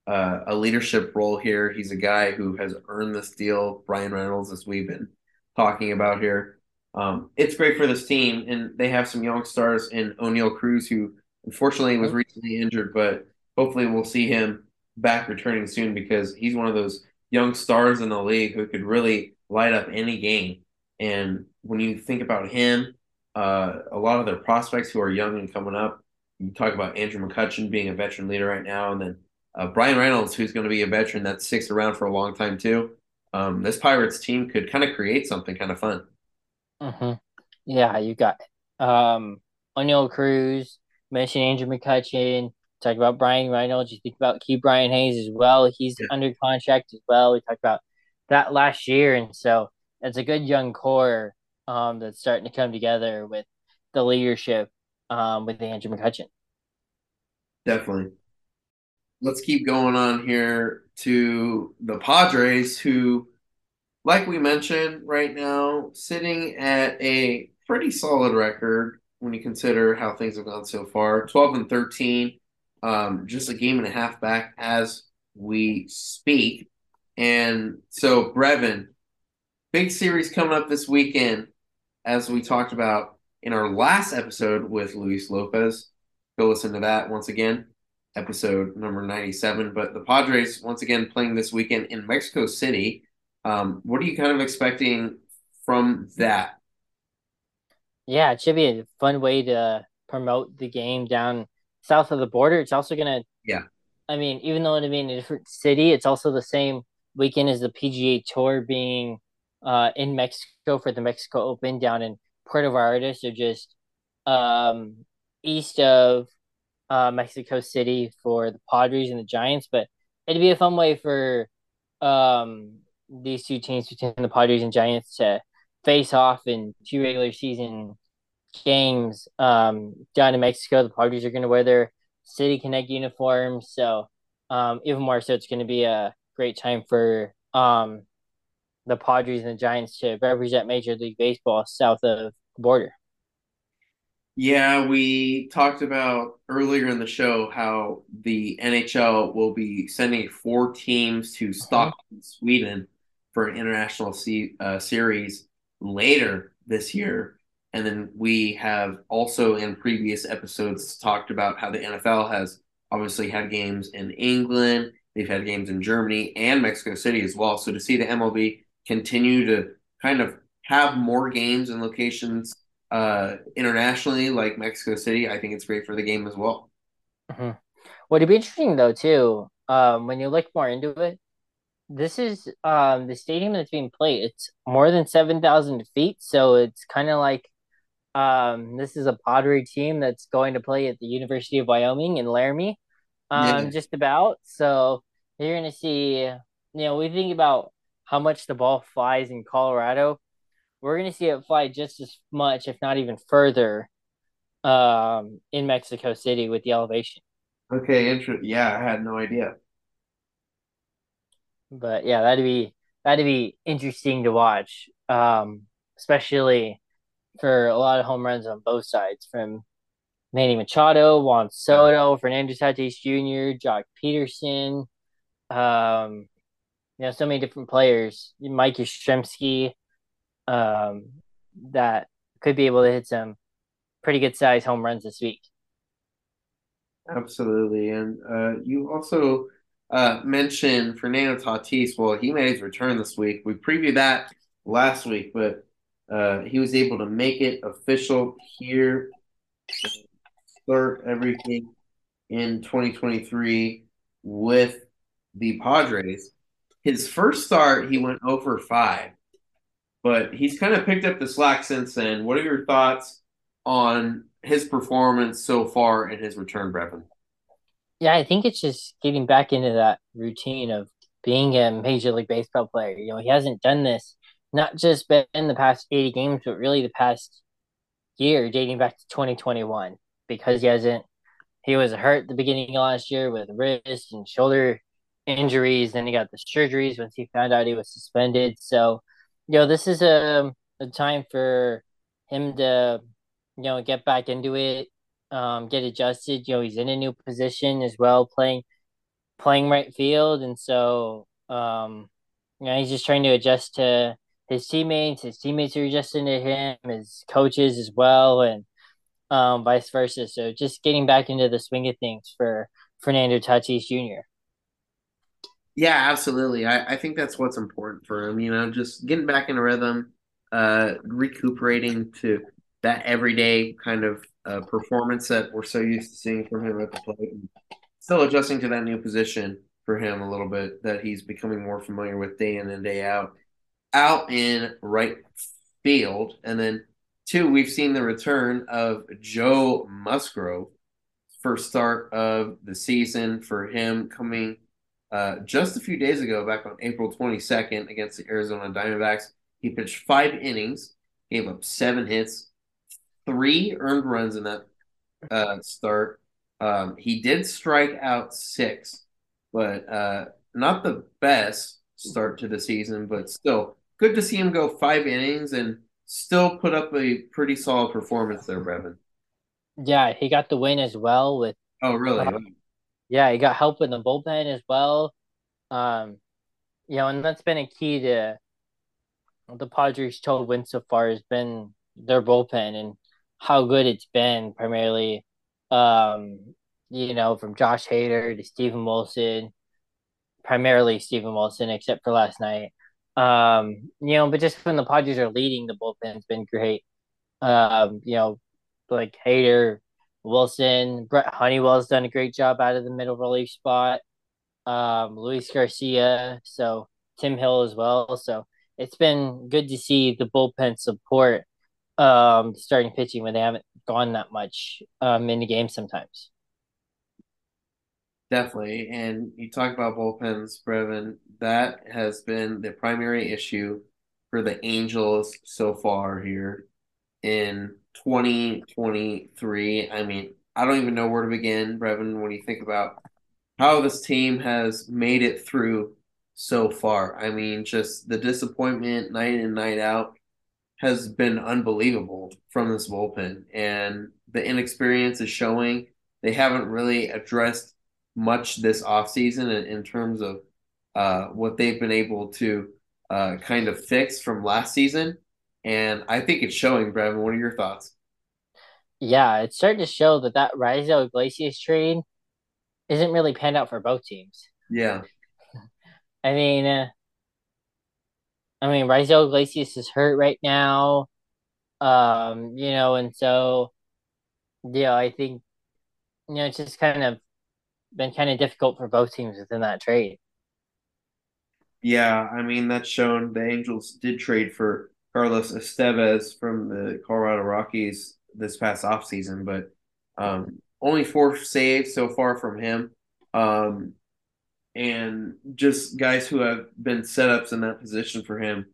uh, a leadership role here. He's a guy who has earned this deal, Bryan Reynolds, as we've been talking about here. Um, it's great for this team, and they have some young stars in Oneil Cruz, who unfortunately was recently injured, but hopefully we'll see him back returning soon because he's one of those young stars in the league who could really light up any game. And when you think about him, uh, a lot of their prospects who are young and coming up, you talk about Andrew McCutchen being a veteran leader right now, and then uh, Bryan Reynolds, who's going to be a veteran that sticks around for a long time too. Um, this Pirates team could kind of create something kind of fun. hmm Yeah, you got um Oneil Cruz, mentioned Andrew McCutchen, talk about Brian Reynolds, you think about Ke'Bryan Hayes as well. He's Yeah. under contract as well. We talked about that last year, and so it's a good young core um that's starting to come together with the leadership um with Andrew McCutchen. Definitely. Let's keep going on here to the Padres, who, like we mentioned, right now sitting at a pretty solid record when you consider how things have gone so far. 12 and 13, um, just a game and a half back as we speak. And so, Breven, big series coming up this weekend, as we talked about in our last episode with Luis Lopez. Go listen to that once again, episode number 97. But the Padres, once again, playing this weekend in Mexico City. Um, what are you kind of expecting from that? Yeah, it should be a fun way to promote the game down south of the border. It's also gonna Yeah, I mean, even though it'll be in a different city, it's also the same weekend is the PGA Tour being uh, in Mexico for the Mexico Open down in Puerto Vallarta, so just um, east of uh, Mexico City for the Padres and the Giants. But it'd be a fun way for um, these two teams between the Padres and Giants to face off in two regular season games um, down in Mexico. The Padres are going to wear their City Connect uniforms, so um, even more so, it's going to be a great time for um, the Padres and the Giants to represent Major League Baseball south of the border. Yeah, we talked about earlier in the show how the NHL will be sending four teams to Stockholm, Sweden for an international se- uh, series later this year. And then we have also in previous episodes talked about how the NFL has obviously had games in England, they've had games in Germany and Mexico City as well. So to see the MLB continue to kind of have more games and locations uh, internationally, like Mexico City, I think it's great for the game as well. Mm-hmm. What would be interesting though too, um, when you look more into it, this is um the stadium that's being played. It's more than seven thousand feet, so it's kind of like um this is a Padre team that's going to play at the University of Wyoming in Laramie, um, Yeah. just about. So you're gonna see, you know, we think about how much the ball flies in Colorado we're going to see it fly just as much, if not even further, um, in Mexico City with the elevation. Okay, interesting. Yeah, I had no idea. But yeah, that'd be that'd be interesting to watch, um, especially for a lot of home runs on both sides from Manny Machado, Juan Soto, Fernando Tatis Jr., Joc Pederson, um, you know, so many different players. Mike Yastrzemski, um, that could be able to hit some pretty good size home runs this week. Absolutely. And uh, you also uh, mentioned Fernando Tatis. Well, he made his return this week. We previewed that last week, but uh, he was able to make it official here, start everything in 2023 with the Padres. His first start, he went oh over 5, but he's kind of picked up the slack since then. What are your thoughts on his performance so far in his return, Breven? Yeah, I think it's just getting back into that routine of being a Major League Baseball player. You know, he hasn't done this not just been in the past 80 games, but really the past year, dating back to 2021, because he hasn't, he was hurt the beginning of last year with wrist and shoulder injuries. Then he got the surgeries once he found out he was suspended. So, you know, this is a, a time for him to you know, get back into it, um, get adjusted. You know, he's in a new position as well, playing playing right field, and so um, you know, he's just trying to adjust to his teammates. His teammates are adjusting to him, his coaches as well, and um, vice versa. So just getting back into the swing of things for Fernando Tatis Jr. Yeah, absolutely. I, I think that's what's important for him. You know, just getting back in a rhythm, uh, recuperating to that everyday kind of uh, performance that we're so used to seeing from him at the plate, still adjusting to that new position for him a little bit that he's becoming more familiar with day in and day out. Out in right field, and then two, we've seen the return of Joe Musgrove, first start of the season for him coming uh, just a few days ago, back on April 22nd against the Arizona Diamondbacks. He pitched five innings, gave up seven hits, three earned runs in that uh, start. Um, he did strike out six, but uh, not the best start to the season, but still good to see him go five innings and still put up a pretty solid performance there, Breven. Yeah, he got the win as well with. Oh, really? Uh, yeah, he got help in the bullpen as well. Um, you know, and that's been a key to the Padres' total win so far has been their bullpen and how good it's been primarily um, you know, from Josh Hader to Steven Wilson, primarily Steven Wilson, except for last night. Um, you know, but just when the Padres are leading, the bullpen's been great. Um, you know, like Hader, Wilson, Brent Honeywell's done a great job out of the middle relief spot. Um, Luis Garcia, so Tim Hill as well. So it's been good to see the bullpen support um, starting pitching when they haven't gone that much um, in the game sometimes. Definitely. And you talk about bullpens, Breven. That has been the primary issue for the Angels so far here in 2023. I mean, I don't even know where to begin, Breven, when you think about how this team has made it through so far. I mean, just the disappointment night in, night out has been unbelievable from this bullpen. And the inexperience is showing. They haven't really addressed much this offseason in, in terms of uh, what they've been able to uh, kind of fix from last season. And I think it's showing, Breven. What are your thoughts? Yeah, it's starting to show that that Raisel Iglesias trade isn't really panned out for both teams. Yeah. [LAUGHS] I mean, uh, I mean, Raisel Iglesias is hurt right now. Um, you know, and so yeah, I think you know it's just kind of been kind of difficult for both teams within that trade. Yeah, I mean that's shown. The Angels did trade for Carlos Estevez from the Colorado Rockies this past offseason, but um, only four saves so far from him. Um, and just guys who have been setups in that position for him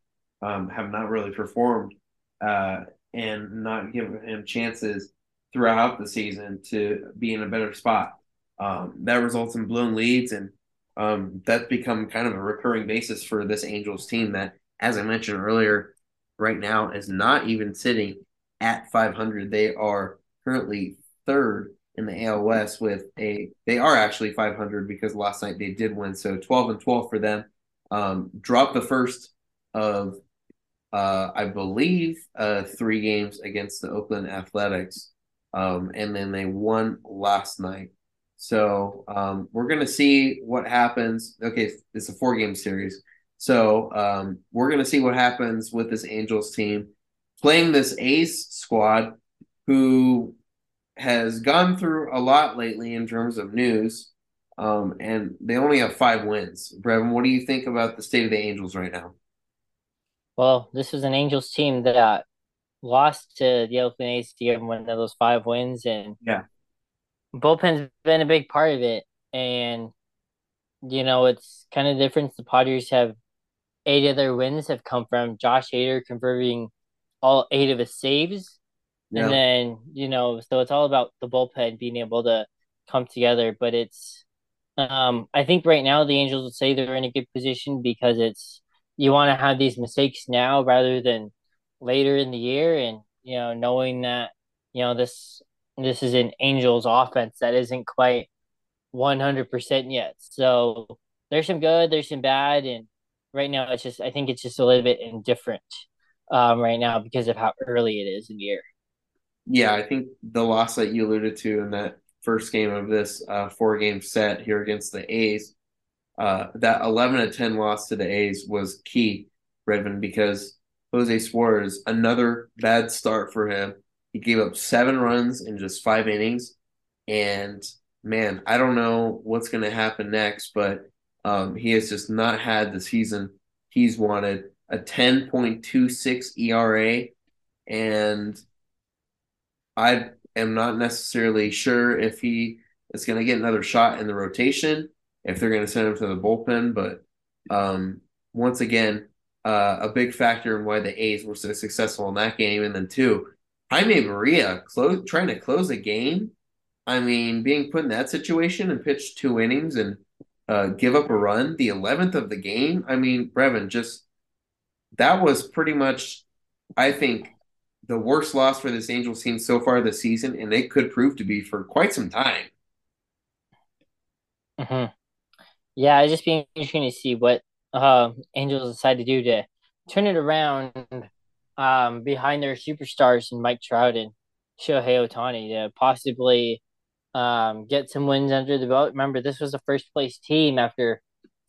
um, have not really performed uh, and not given him chances throughout the season to be in a better spot. Um, that results in blown leads, and um, that's become kind of a recurring basis for this Angels team that, as I mentioned earlier, right now is not even sitting at 500. They are currently third in the AL West with a they are actually 500 because last night they did win. So 12 and 12 for them. Um, dropped the first of uh, I believe uh, three games against the Oakland Athletics, um, and then they won last night. So um, we're gonna see what happens. Okay, it's a four game series. So um, we're gonna see what happens with this Angels team playing this A's squad, who has gone through a lot lately in terms of news, um, and they only have five wins. Breven, what do you think about the state of the Angels right now? Well, this was an Angels team that lost to the Oakland A's to give one of those five wins, and yeah, bullpen's been a big part of it. And you know, it's kind of different. The Padres have eight of their wins have come from Josh Hader converting all eight of his saves yeah. And then, you know, so it's all about the bullpen being able to come together. But it's, um, I think right now the Angels would say they're in a good position because it's, you want to have these mistakes now rather than later in the year. And, you know, knowing that, you know, this, this is an Angels offense that isn't quite 100% yet. So there's some good, there's some bad. And right now it's just, I think it's just a little bit indifferent um, right now because of how early it is in the year yeah, I think the loss that you alluded to in that first game of this uh, four game set here against the A's, uh, that 11 to 10 loss to the A's was key, Redmond, because Jose Suarez, another bad start for him. He gave up seven runs in just five innings. And man, I don't know what's going to happen next, but um, he has just not had the season he's wanted. A 10.26 ERA and I am not necessarily sure if he is going to get another shot in the rotation, if they're going to send him to the bullpen. But um, once again, uh, a big factor in why the A's were so successful in that game. And then, two, Jaime Barria close, trying to close a game. I mean, being put in that situation and pitch two innings and uh, give up a run, the 11th of the game. I mean, Breven, just that was pretty much, I think, the worst loss for this Angels team so far this season, and it could prove to be for quite some time. Mm-hmm. Yeah, it's just being interesting to see what uh, Angels decide to do to turn it around um, behind their superstars and Mike Trout and Shohei Ohtani to possibly um, get some wins under the belt. Remember, this was a first place team after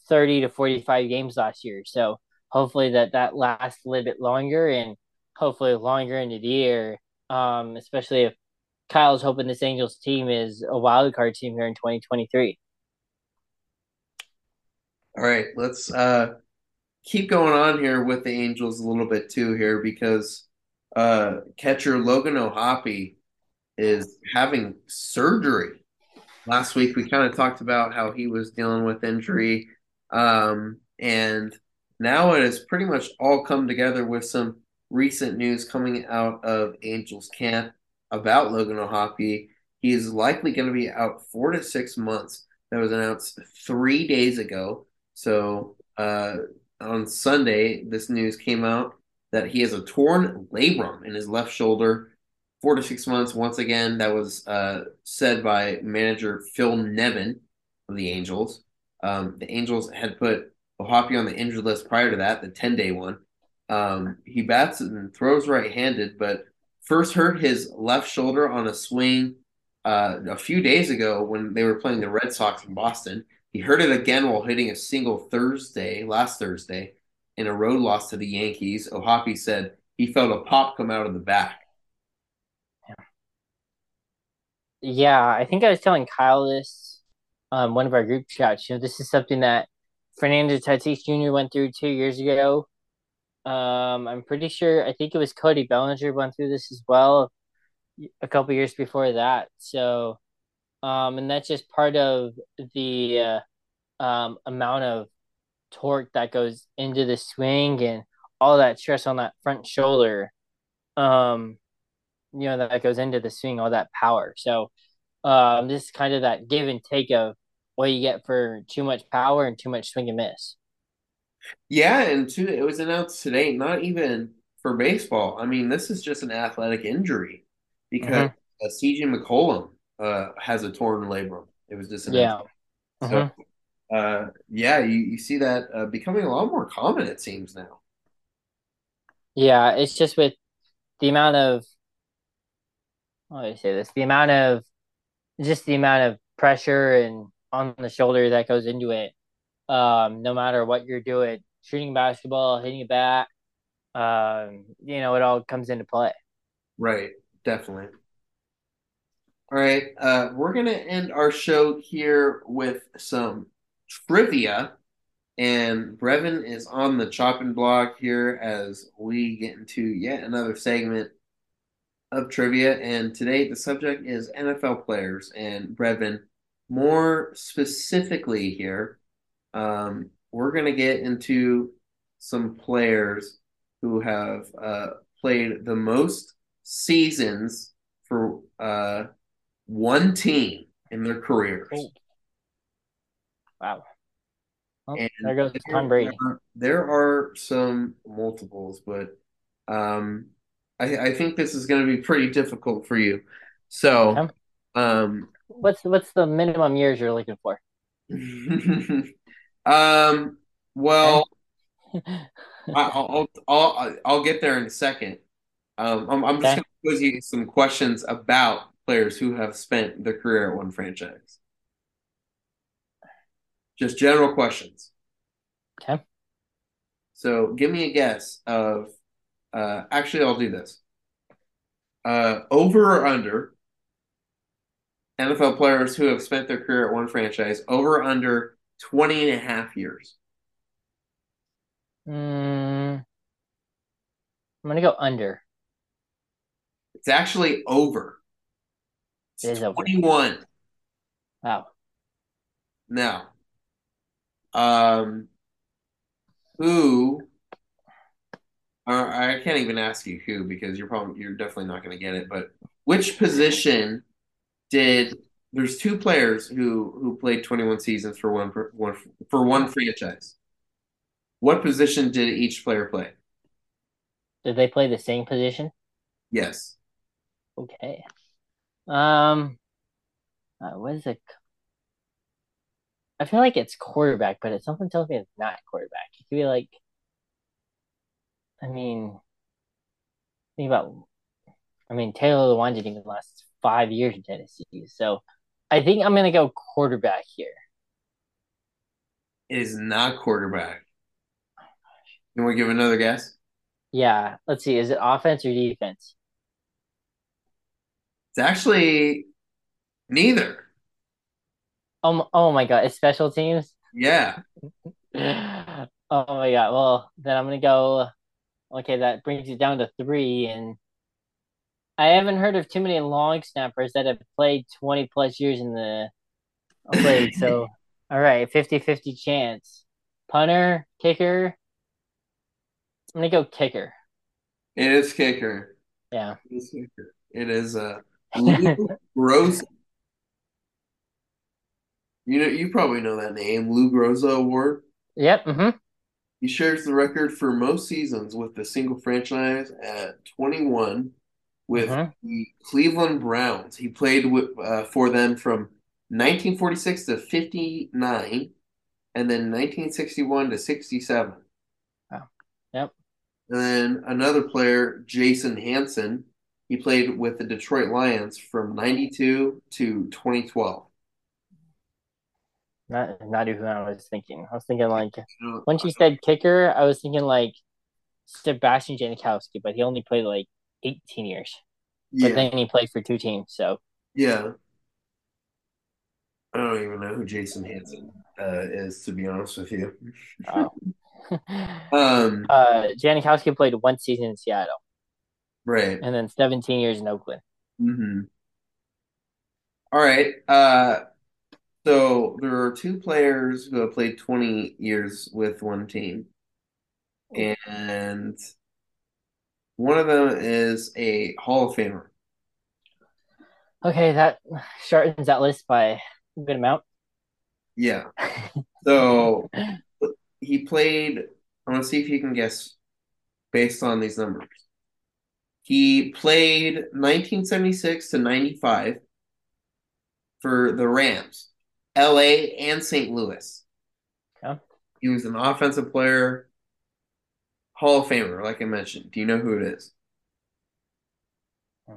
30 to 45 games last year. So hopefully that that lasts a little bit longer and hopefully longer into the year. Um, especially if Kyle's hoping this Angels team is a wild card team here in 2023. All right, let's uh, keep going on here with the Angels a little bit too here because uh, catcher Logan O'Hoppe is having surgery. Last week we kind of talked about how he was dealing with injury, um, and now it has pretty much all come together with some recent news coming out of Angels camp about Logan O'Hoppe. He is likely going to be out four to six months. That was announced three days ago. So uh, on Sunday, this news came out that he has a torn labrum in his left shoulder, four to six months. Once again, that was uh, said by manager Phil Nevin of the Angels. Um, the Angels had put O'Hoppe on the injured list prior to that, the 10 day one. Um, he bats and throws right handed, but first hurt his left shoulder on a swing uh, a few days ago when they were playing the Red Sox in Boston. He hurt it again while hitting a single Thursday, last Thursday, in a road loss to the Yankees. O'Hoppe said he felt a pop come out of the back. Yeah, I think I was telling Kyle this um one of our group chats. You know, this is something that Fernando Tatis Jr. went through two years ago. Um, I'm pretty sure. I think it was Cody Bellinger went through this as well a couple years before that. So, um, and that's just part of the uh, um, amount of torque that goes into the swing and all that stress on that front shoulder. Um, you know that goes into the swing, all that power. So, um, this is kind of that give and take of what you get for too much power and too much swing and miss. Yeah, and two, it was announced today, not even for baseball. I mean, this is just an athletic injury because mm-hmm. uh, CJ McCollum uh, has a torn labrum. It was just announced. Yeah. So, uh-huh. uh, yeah, you, you see that uh, becoming a lot more common, it seems now. Yeah, it's just with the amount of, I say this? The amount of, just the amount of pressure and on the shoulder that goes into it. Um, no matter what you're doing, shooting basketball, hitting a bat, um, you know, it all comes into play. Right, definitely. All right, uh, we're gonna end our show here with some trivia, and Breven is on the chopping block here as we get into yet another segment of trivia. And today the subject is NFL players, and Breven more specifically here, um, we're going to get into some players who have uh, played the most seasons for uh, one team in their careers. Oh. Wow. Well, there goes Tom Brady. Are, there are some multiples, but um, I, I, think this is going to be pretty difficult for you. So, okay. um, What's what's the minimum years you're looking for? [LAUGHS] um. Well, [LAUGHS] I'll, I'll I'll get there in a second. Um, I'm, I'm just going to pose you some questions about players who have spent their career at one franchise. Just general questions. Okay. So give me a guess of. Uh, actually, I'll do this. Uh, over or under NFL players who have spent their career at one franchise over under 20 and a half years? Mm, I'm going to go under. It's actually over. It's it is 21. Over. Wow. Now, um, who, I can't even ask you who because you're probably, you're definitely not going to get it, but which position did there's two players who who played 21 seasons for one for one for one franchise. What position did each player play? Did they play the same position? Yes. Okay. Um, uh, what is it? I feel like it's quarterback, but it's something tells me it's not quarterback. It could be like, I mean, think about. I mean, Taylor Lewan didn't even last five years in Tennessee. So I think I'm going to go quarterback here. It is not quarterback. Can we give another guess? Yeah. Let's see. Is it offense or defense? It's actually neither. Oh, oh my God. It's special teams? Yeah. [LAUGHS] oh my God. Well, then I'm going to go. Okay, that brings it down to three. And I haven't heard of too many long snappers that have played 20 plus years in the league. [LAUGHS] so, all right, 50 50 chance. Punter, kicker. I'm going to go kicker. It is kicker. Yeah. It is kicker. It is uh, [LAUGHS] Lou Groza. You know, you probably know that name, Lou Groza Award. Yep. Mm-hmm. He shares the record for most seasons with the single franchise at 21 with hmm the Cleveland Browns. He played with, uh, for them from 1946 to 59 and then 1961 to 67. Wow. Yep. And then another player, Jason Hanson, he played with the Detroit Lions from 92 to 2012. Not not who I was thinking. I was thinking like when she said kicker, I was thinking like Sebastian Janikowski, but he only played like 18 years. Yeah. But then he played for two teams, so yeah. I don't even know who Jason Hanson uh, is, to be honest with you. wow. [LAUGHS] Um, uh Janikowski played one season in Seattle right. and then 17 years in Oakland. hmm All right. Uh, so there are two players who have played 20 years with one team, oh. and one of them is a Hall of Famer. Okay, that shortens that list by a good amount. Yeah. [LAUGHS] So he played, I want to see if you can guess based on these numbers. He played 1976 to 95 for the Rams, LA, and St. Louis. He was an offensive player, Hall of Famer, like I mentioned. Do you know who it is? Uh,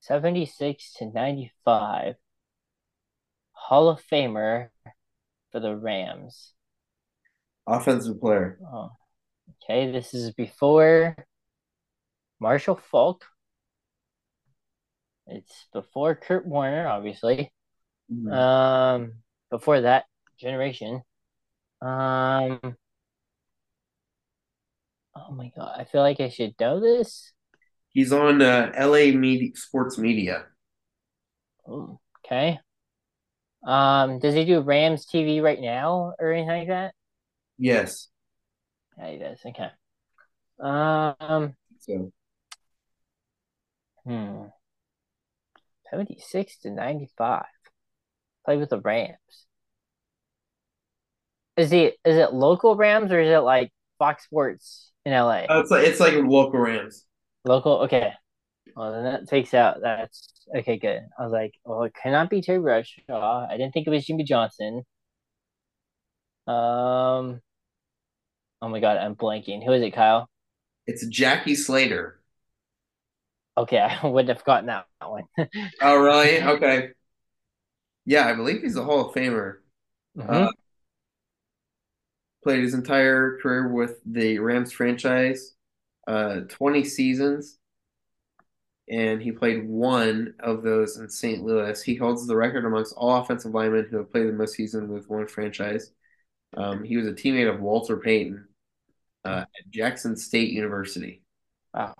76 to 95. Hall of Famer for the Rams. Offensive player. Oh, okay, this is before Marshall Faulk. It's before Kurt Warner, obviously. Mhm. Um, before that generation. Um, oh my God, I feel like I should know this. He's on uh, LA media, sports media. Ooh, okay. Um, does he do Rams TV right now or anything like that? Yes. Yeah, he does. Okay. Um, So hmm. 76 to 95. Play with the Rams. Is he is it local Rams or is it like Fox Sports in LA? uh, it's like it's like local Rams. Local? Okay. Well, then that takes out that's okay, good. I was like, well, it cannot be Terry Bradshaw. I didn't think it was Jimmy Johnson. Um, oh my God, I'm blanking. Who is it, Kyle? It's Jackie Slater. Okay, [LAUGHS] I wouldn't have gotten that one. Oh, really? Okay. Yeah, I believe he's a Hall of Famer. Uh, hmm played his entire career with the Rams franchise, uh, 20 seasons, and he played one of those in St. Louis. He holds the record amongst all offensive linemen who have played the most seasons with one franchise. Um, he was a teammate of Walter Payton uh, at Jackson State University. Wow.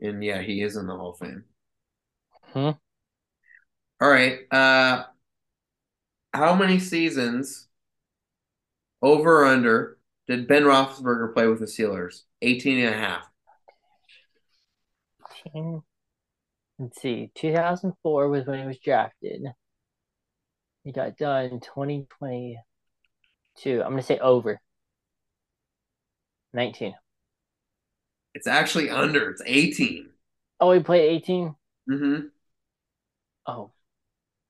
And yeah, he is in the Hall of Fame. Hmm. All right. Uh, how many seasons over or under did Ben Roethlisberger play with the Steelers? 18 and a half. Let's see. 2004 was when he was drafted. He got done 2022. I'm gonna say over 19. It's actually under. It's 18. Oh, he played 18. Mm-hmm. Oh,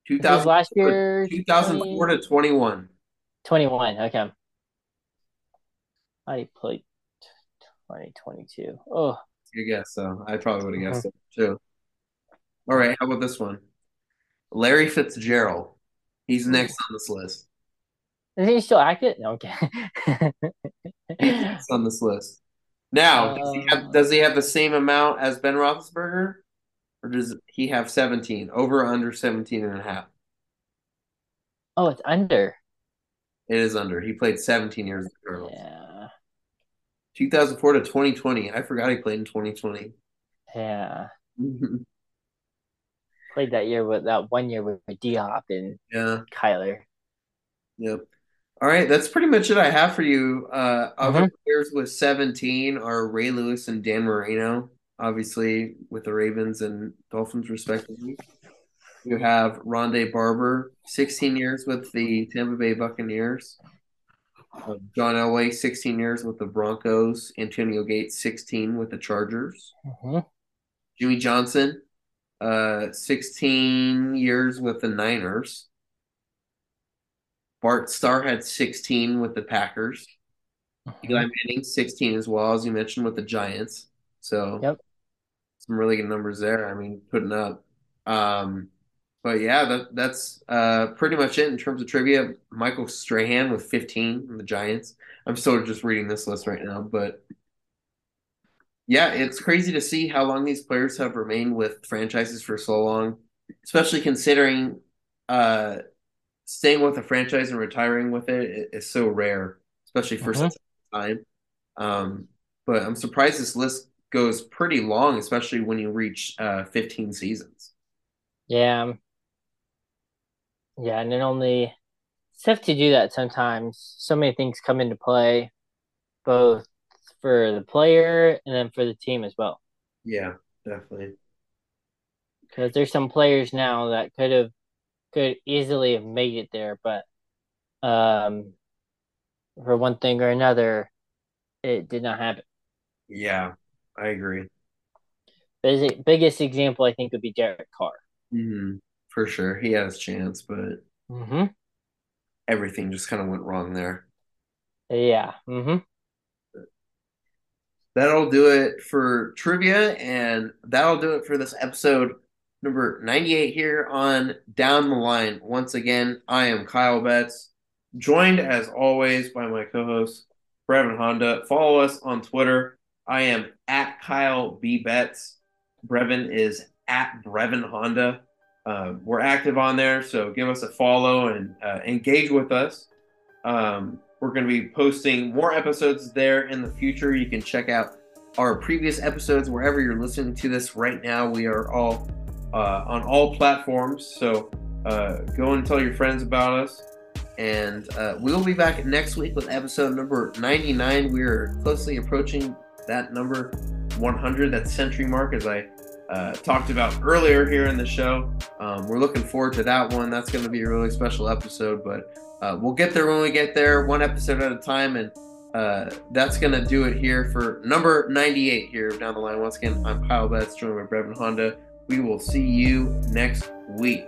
this was 2000, last year. 2004 to 21. 21. Okay. I played 2022. Oh, Good guess. So I probably would have guessed it too. All right. How about this one? Larry Fitzgerald. He's next on this list. is he still active? No, okay. [LAUGHS] He's next on this list. Now, does he have, Uh, does he have the same amount as Ben Roethlisberger? Or does he have 17? Over or under 17 and a half? oh, it's under. It is under. He played 17 years with the Cardinals. Yeah. 2004 to 2020. I forgot he played in 2020. Yeah. [LAUGHS] Played that year with that one year with my Diop and Yeah. Kyler. Yep. All right, that's pretty much it I have for you. Uh, other Mhm. players with 17 are Ray Lewis and Dan Marino, obviously with the Ravens and Dolphins respectively. You have Rondé Barber, 16 years with the Tampa Bay Buccaneers. Uh, John Elway, 16 years with the Broncos. Antonio Gates, 16 with the Chargers. Mhm. Jimmy Johnson, uh, 16 years with the Niners. Bart Starr had 16 with the Packers. Eli Manning, 16 as well, as you mentioned, with the Giants. So Yep. Some really good numbers there. I mean, putting up. Um, but yeah, that that's uh, pretty much it in terms of trivia. Michael Strahan with 15 from the Giants. I'm still just reading this list right now, but yeah, it's crazy to see how long these players have remained with franchises for so long, especially considering uh, staying with a franchise and retiring with it is so rare, especially for Mhm. such a time. Um, but I'm surprised this list goes pretty long, especially when you reach uh, 15 seasons. Yeah. Yeah, and it only it's tough to do that sometimes. So many things come into play, both for the player and then for the team as well. Yeah, definitely. Because there's some players now that could have could easily have made it there, but um, for one thing or another, it did not happen. Yeah, I agree. Biggest example I think would be Derek Carr. hmm For sure. He had his chance, but hmm everything just kind of went wrong there. Yeah. hmm That'll do it for trivia, and that'll do it for this episode number 98 here on Down the Line. Once again, I am Kyle Betts, joined as always by my co host, Breven Honda. Follow us on Twitter. I am at Kyle B. Betts. Breven is at Breven Honda. Um, we're active on there, so give us a follow and uh, engage with us. Um, we're going to be posting more episodes there in the future. You can check out our previous episodes wherever you're listening to this right now. We are all uh, on all platforms, so uh, go and tell your friends about us. And uh, we'll be back next week with episode number 99. We are closely approaching that number 100, that century mark, as I uh, talked about earlier here in the show. Um, we're looking forward to that one. That's going to be a really special episode, but uh, we'll get there when we get there, one episode at a time. And uh, that's going to do it here for number 98 here down the line. Once again, I'm Kyle Betts, joined by Breven Honda. We will see you next week.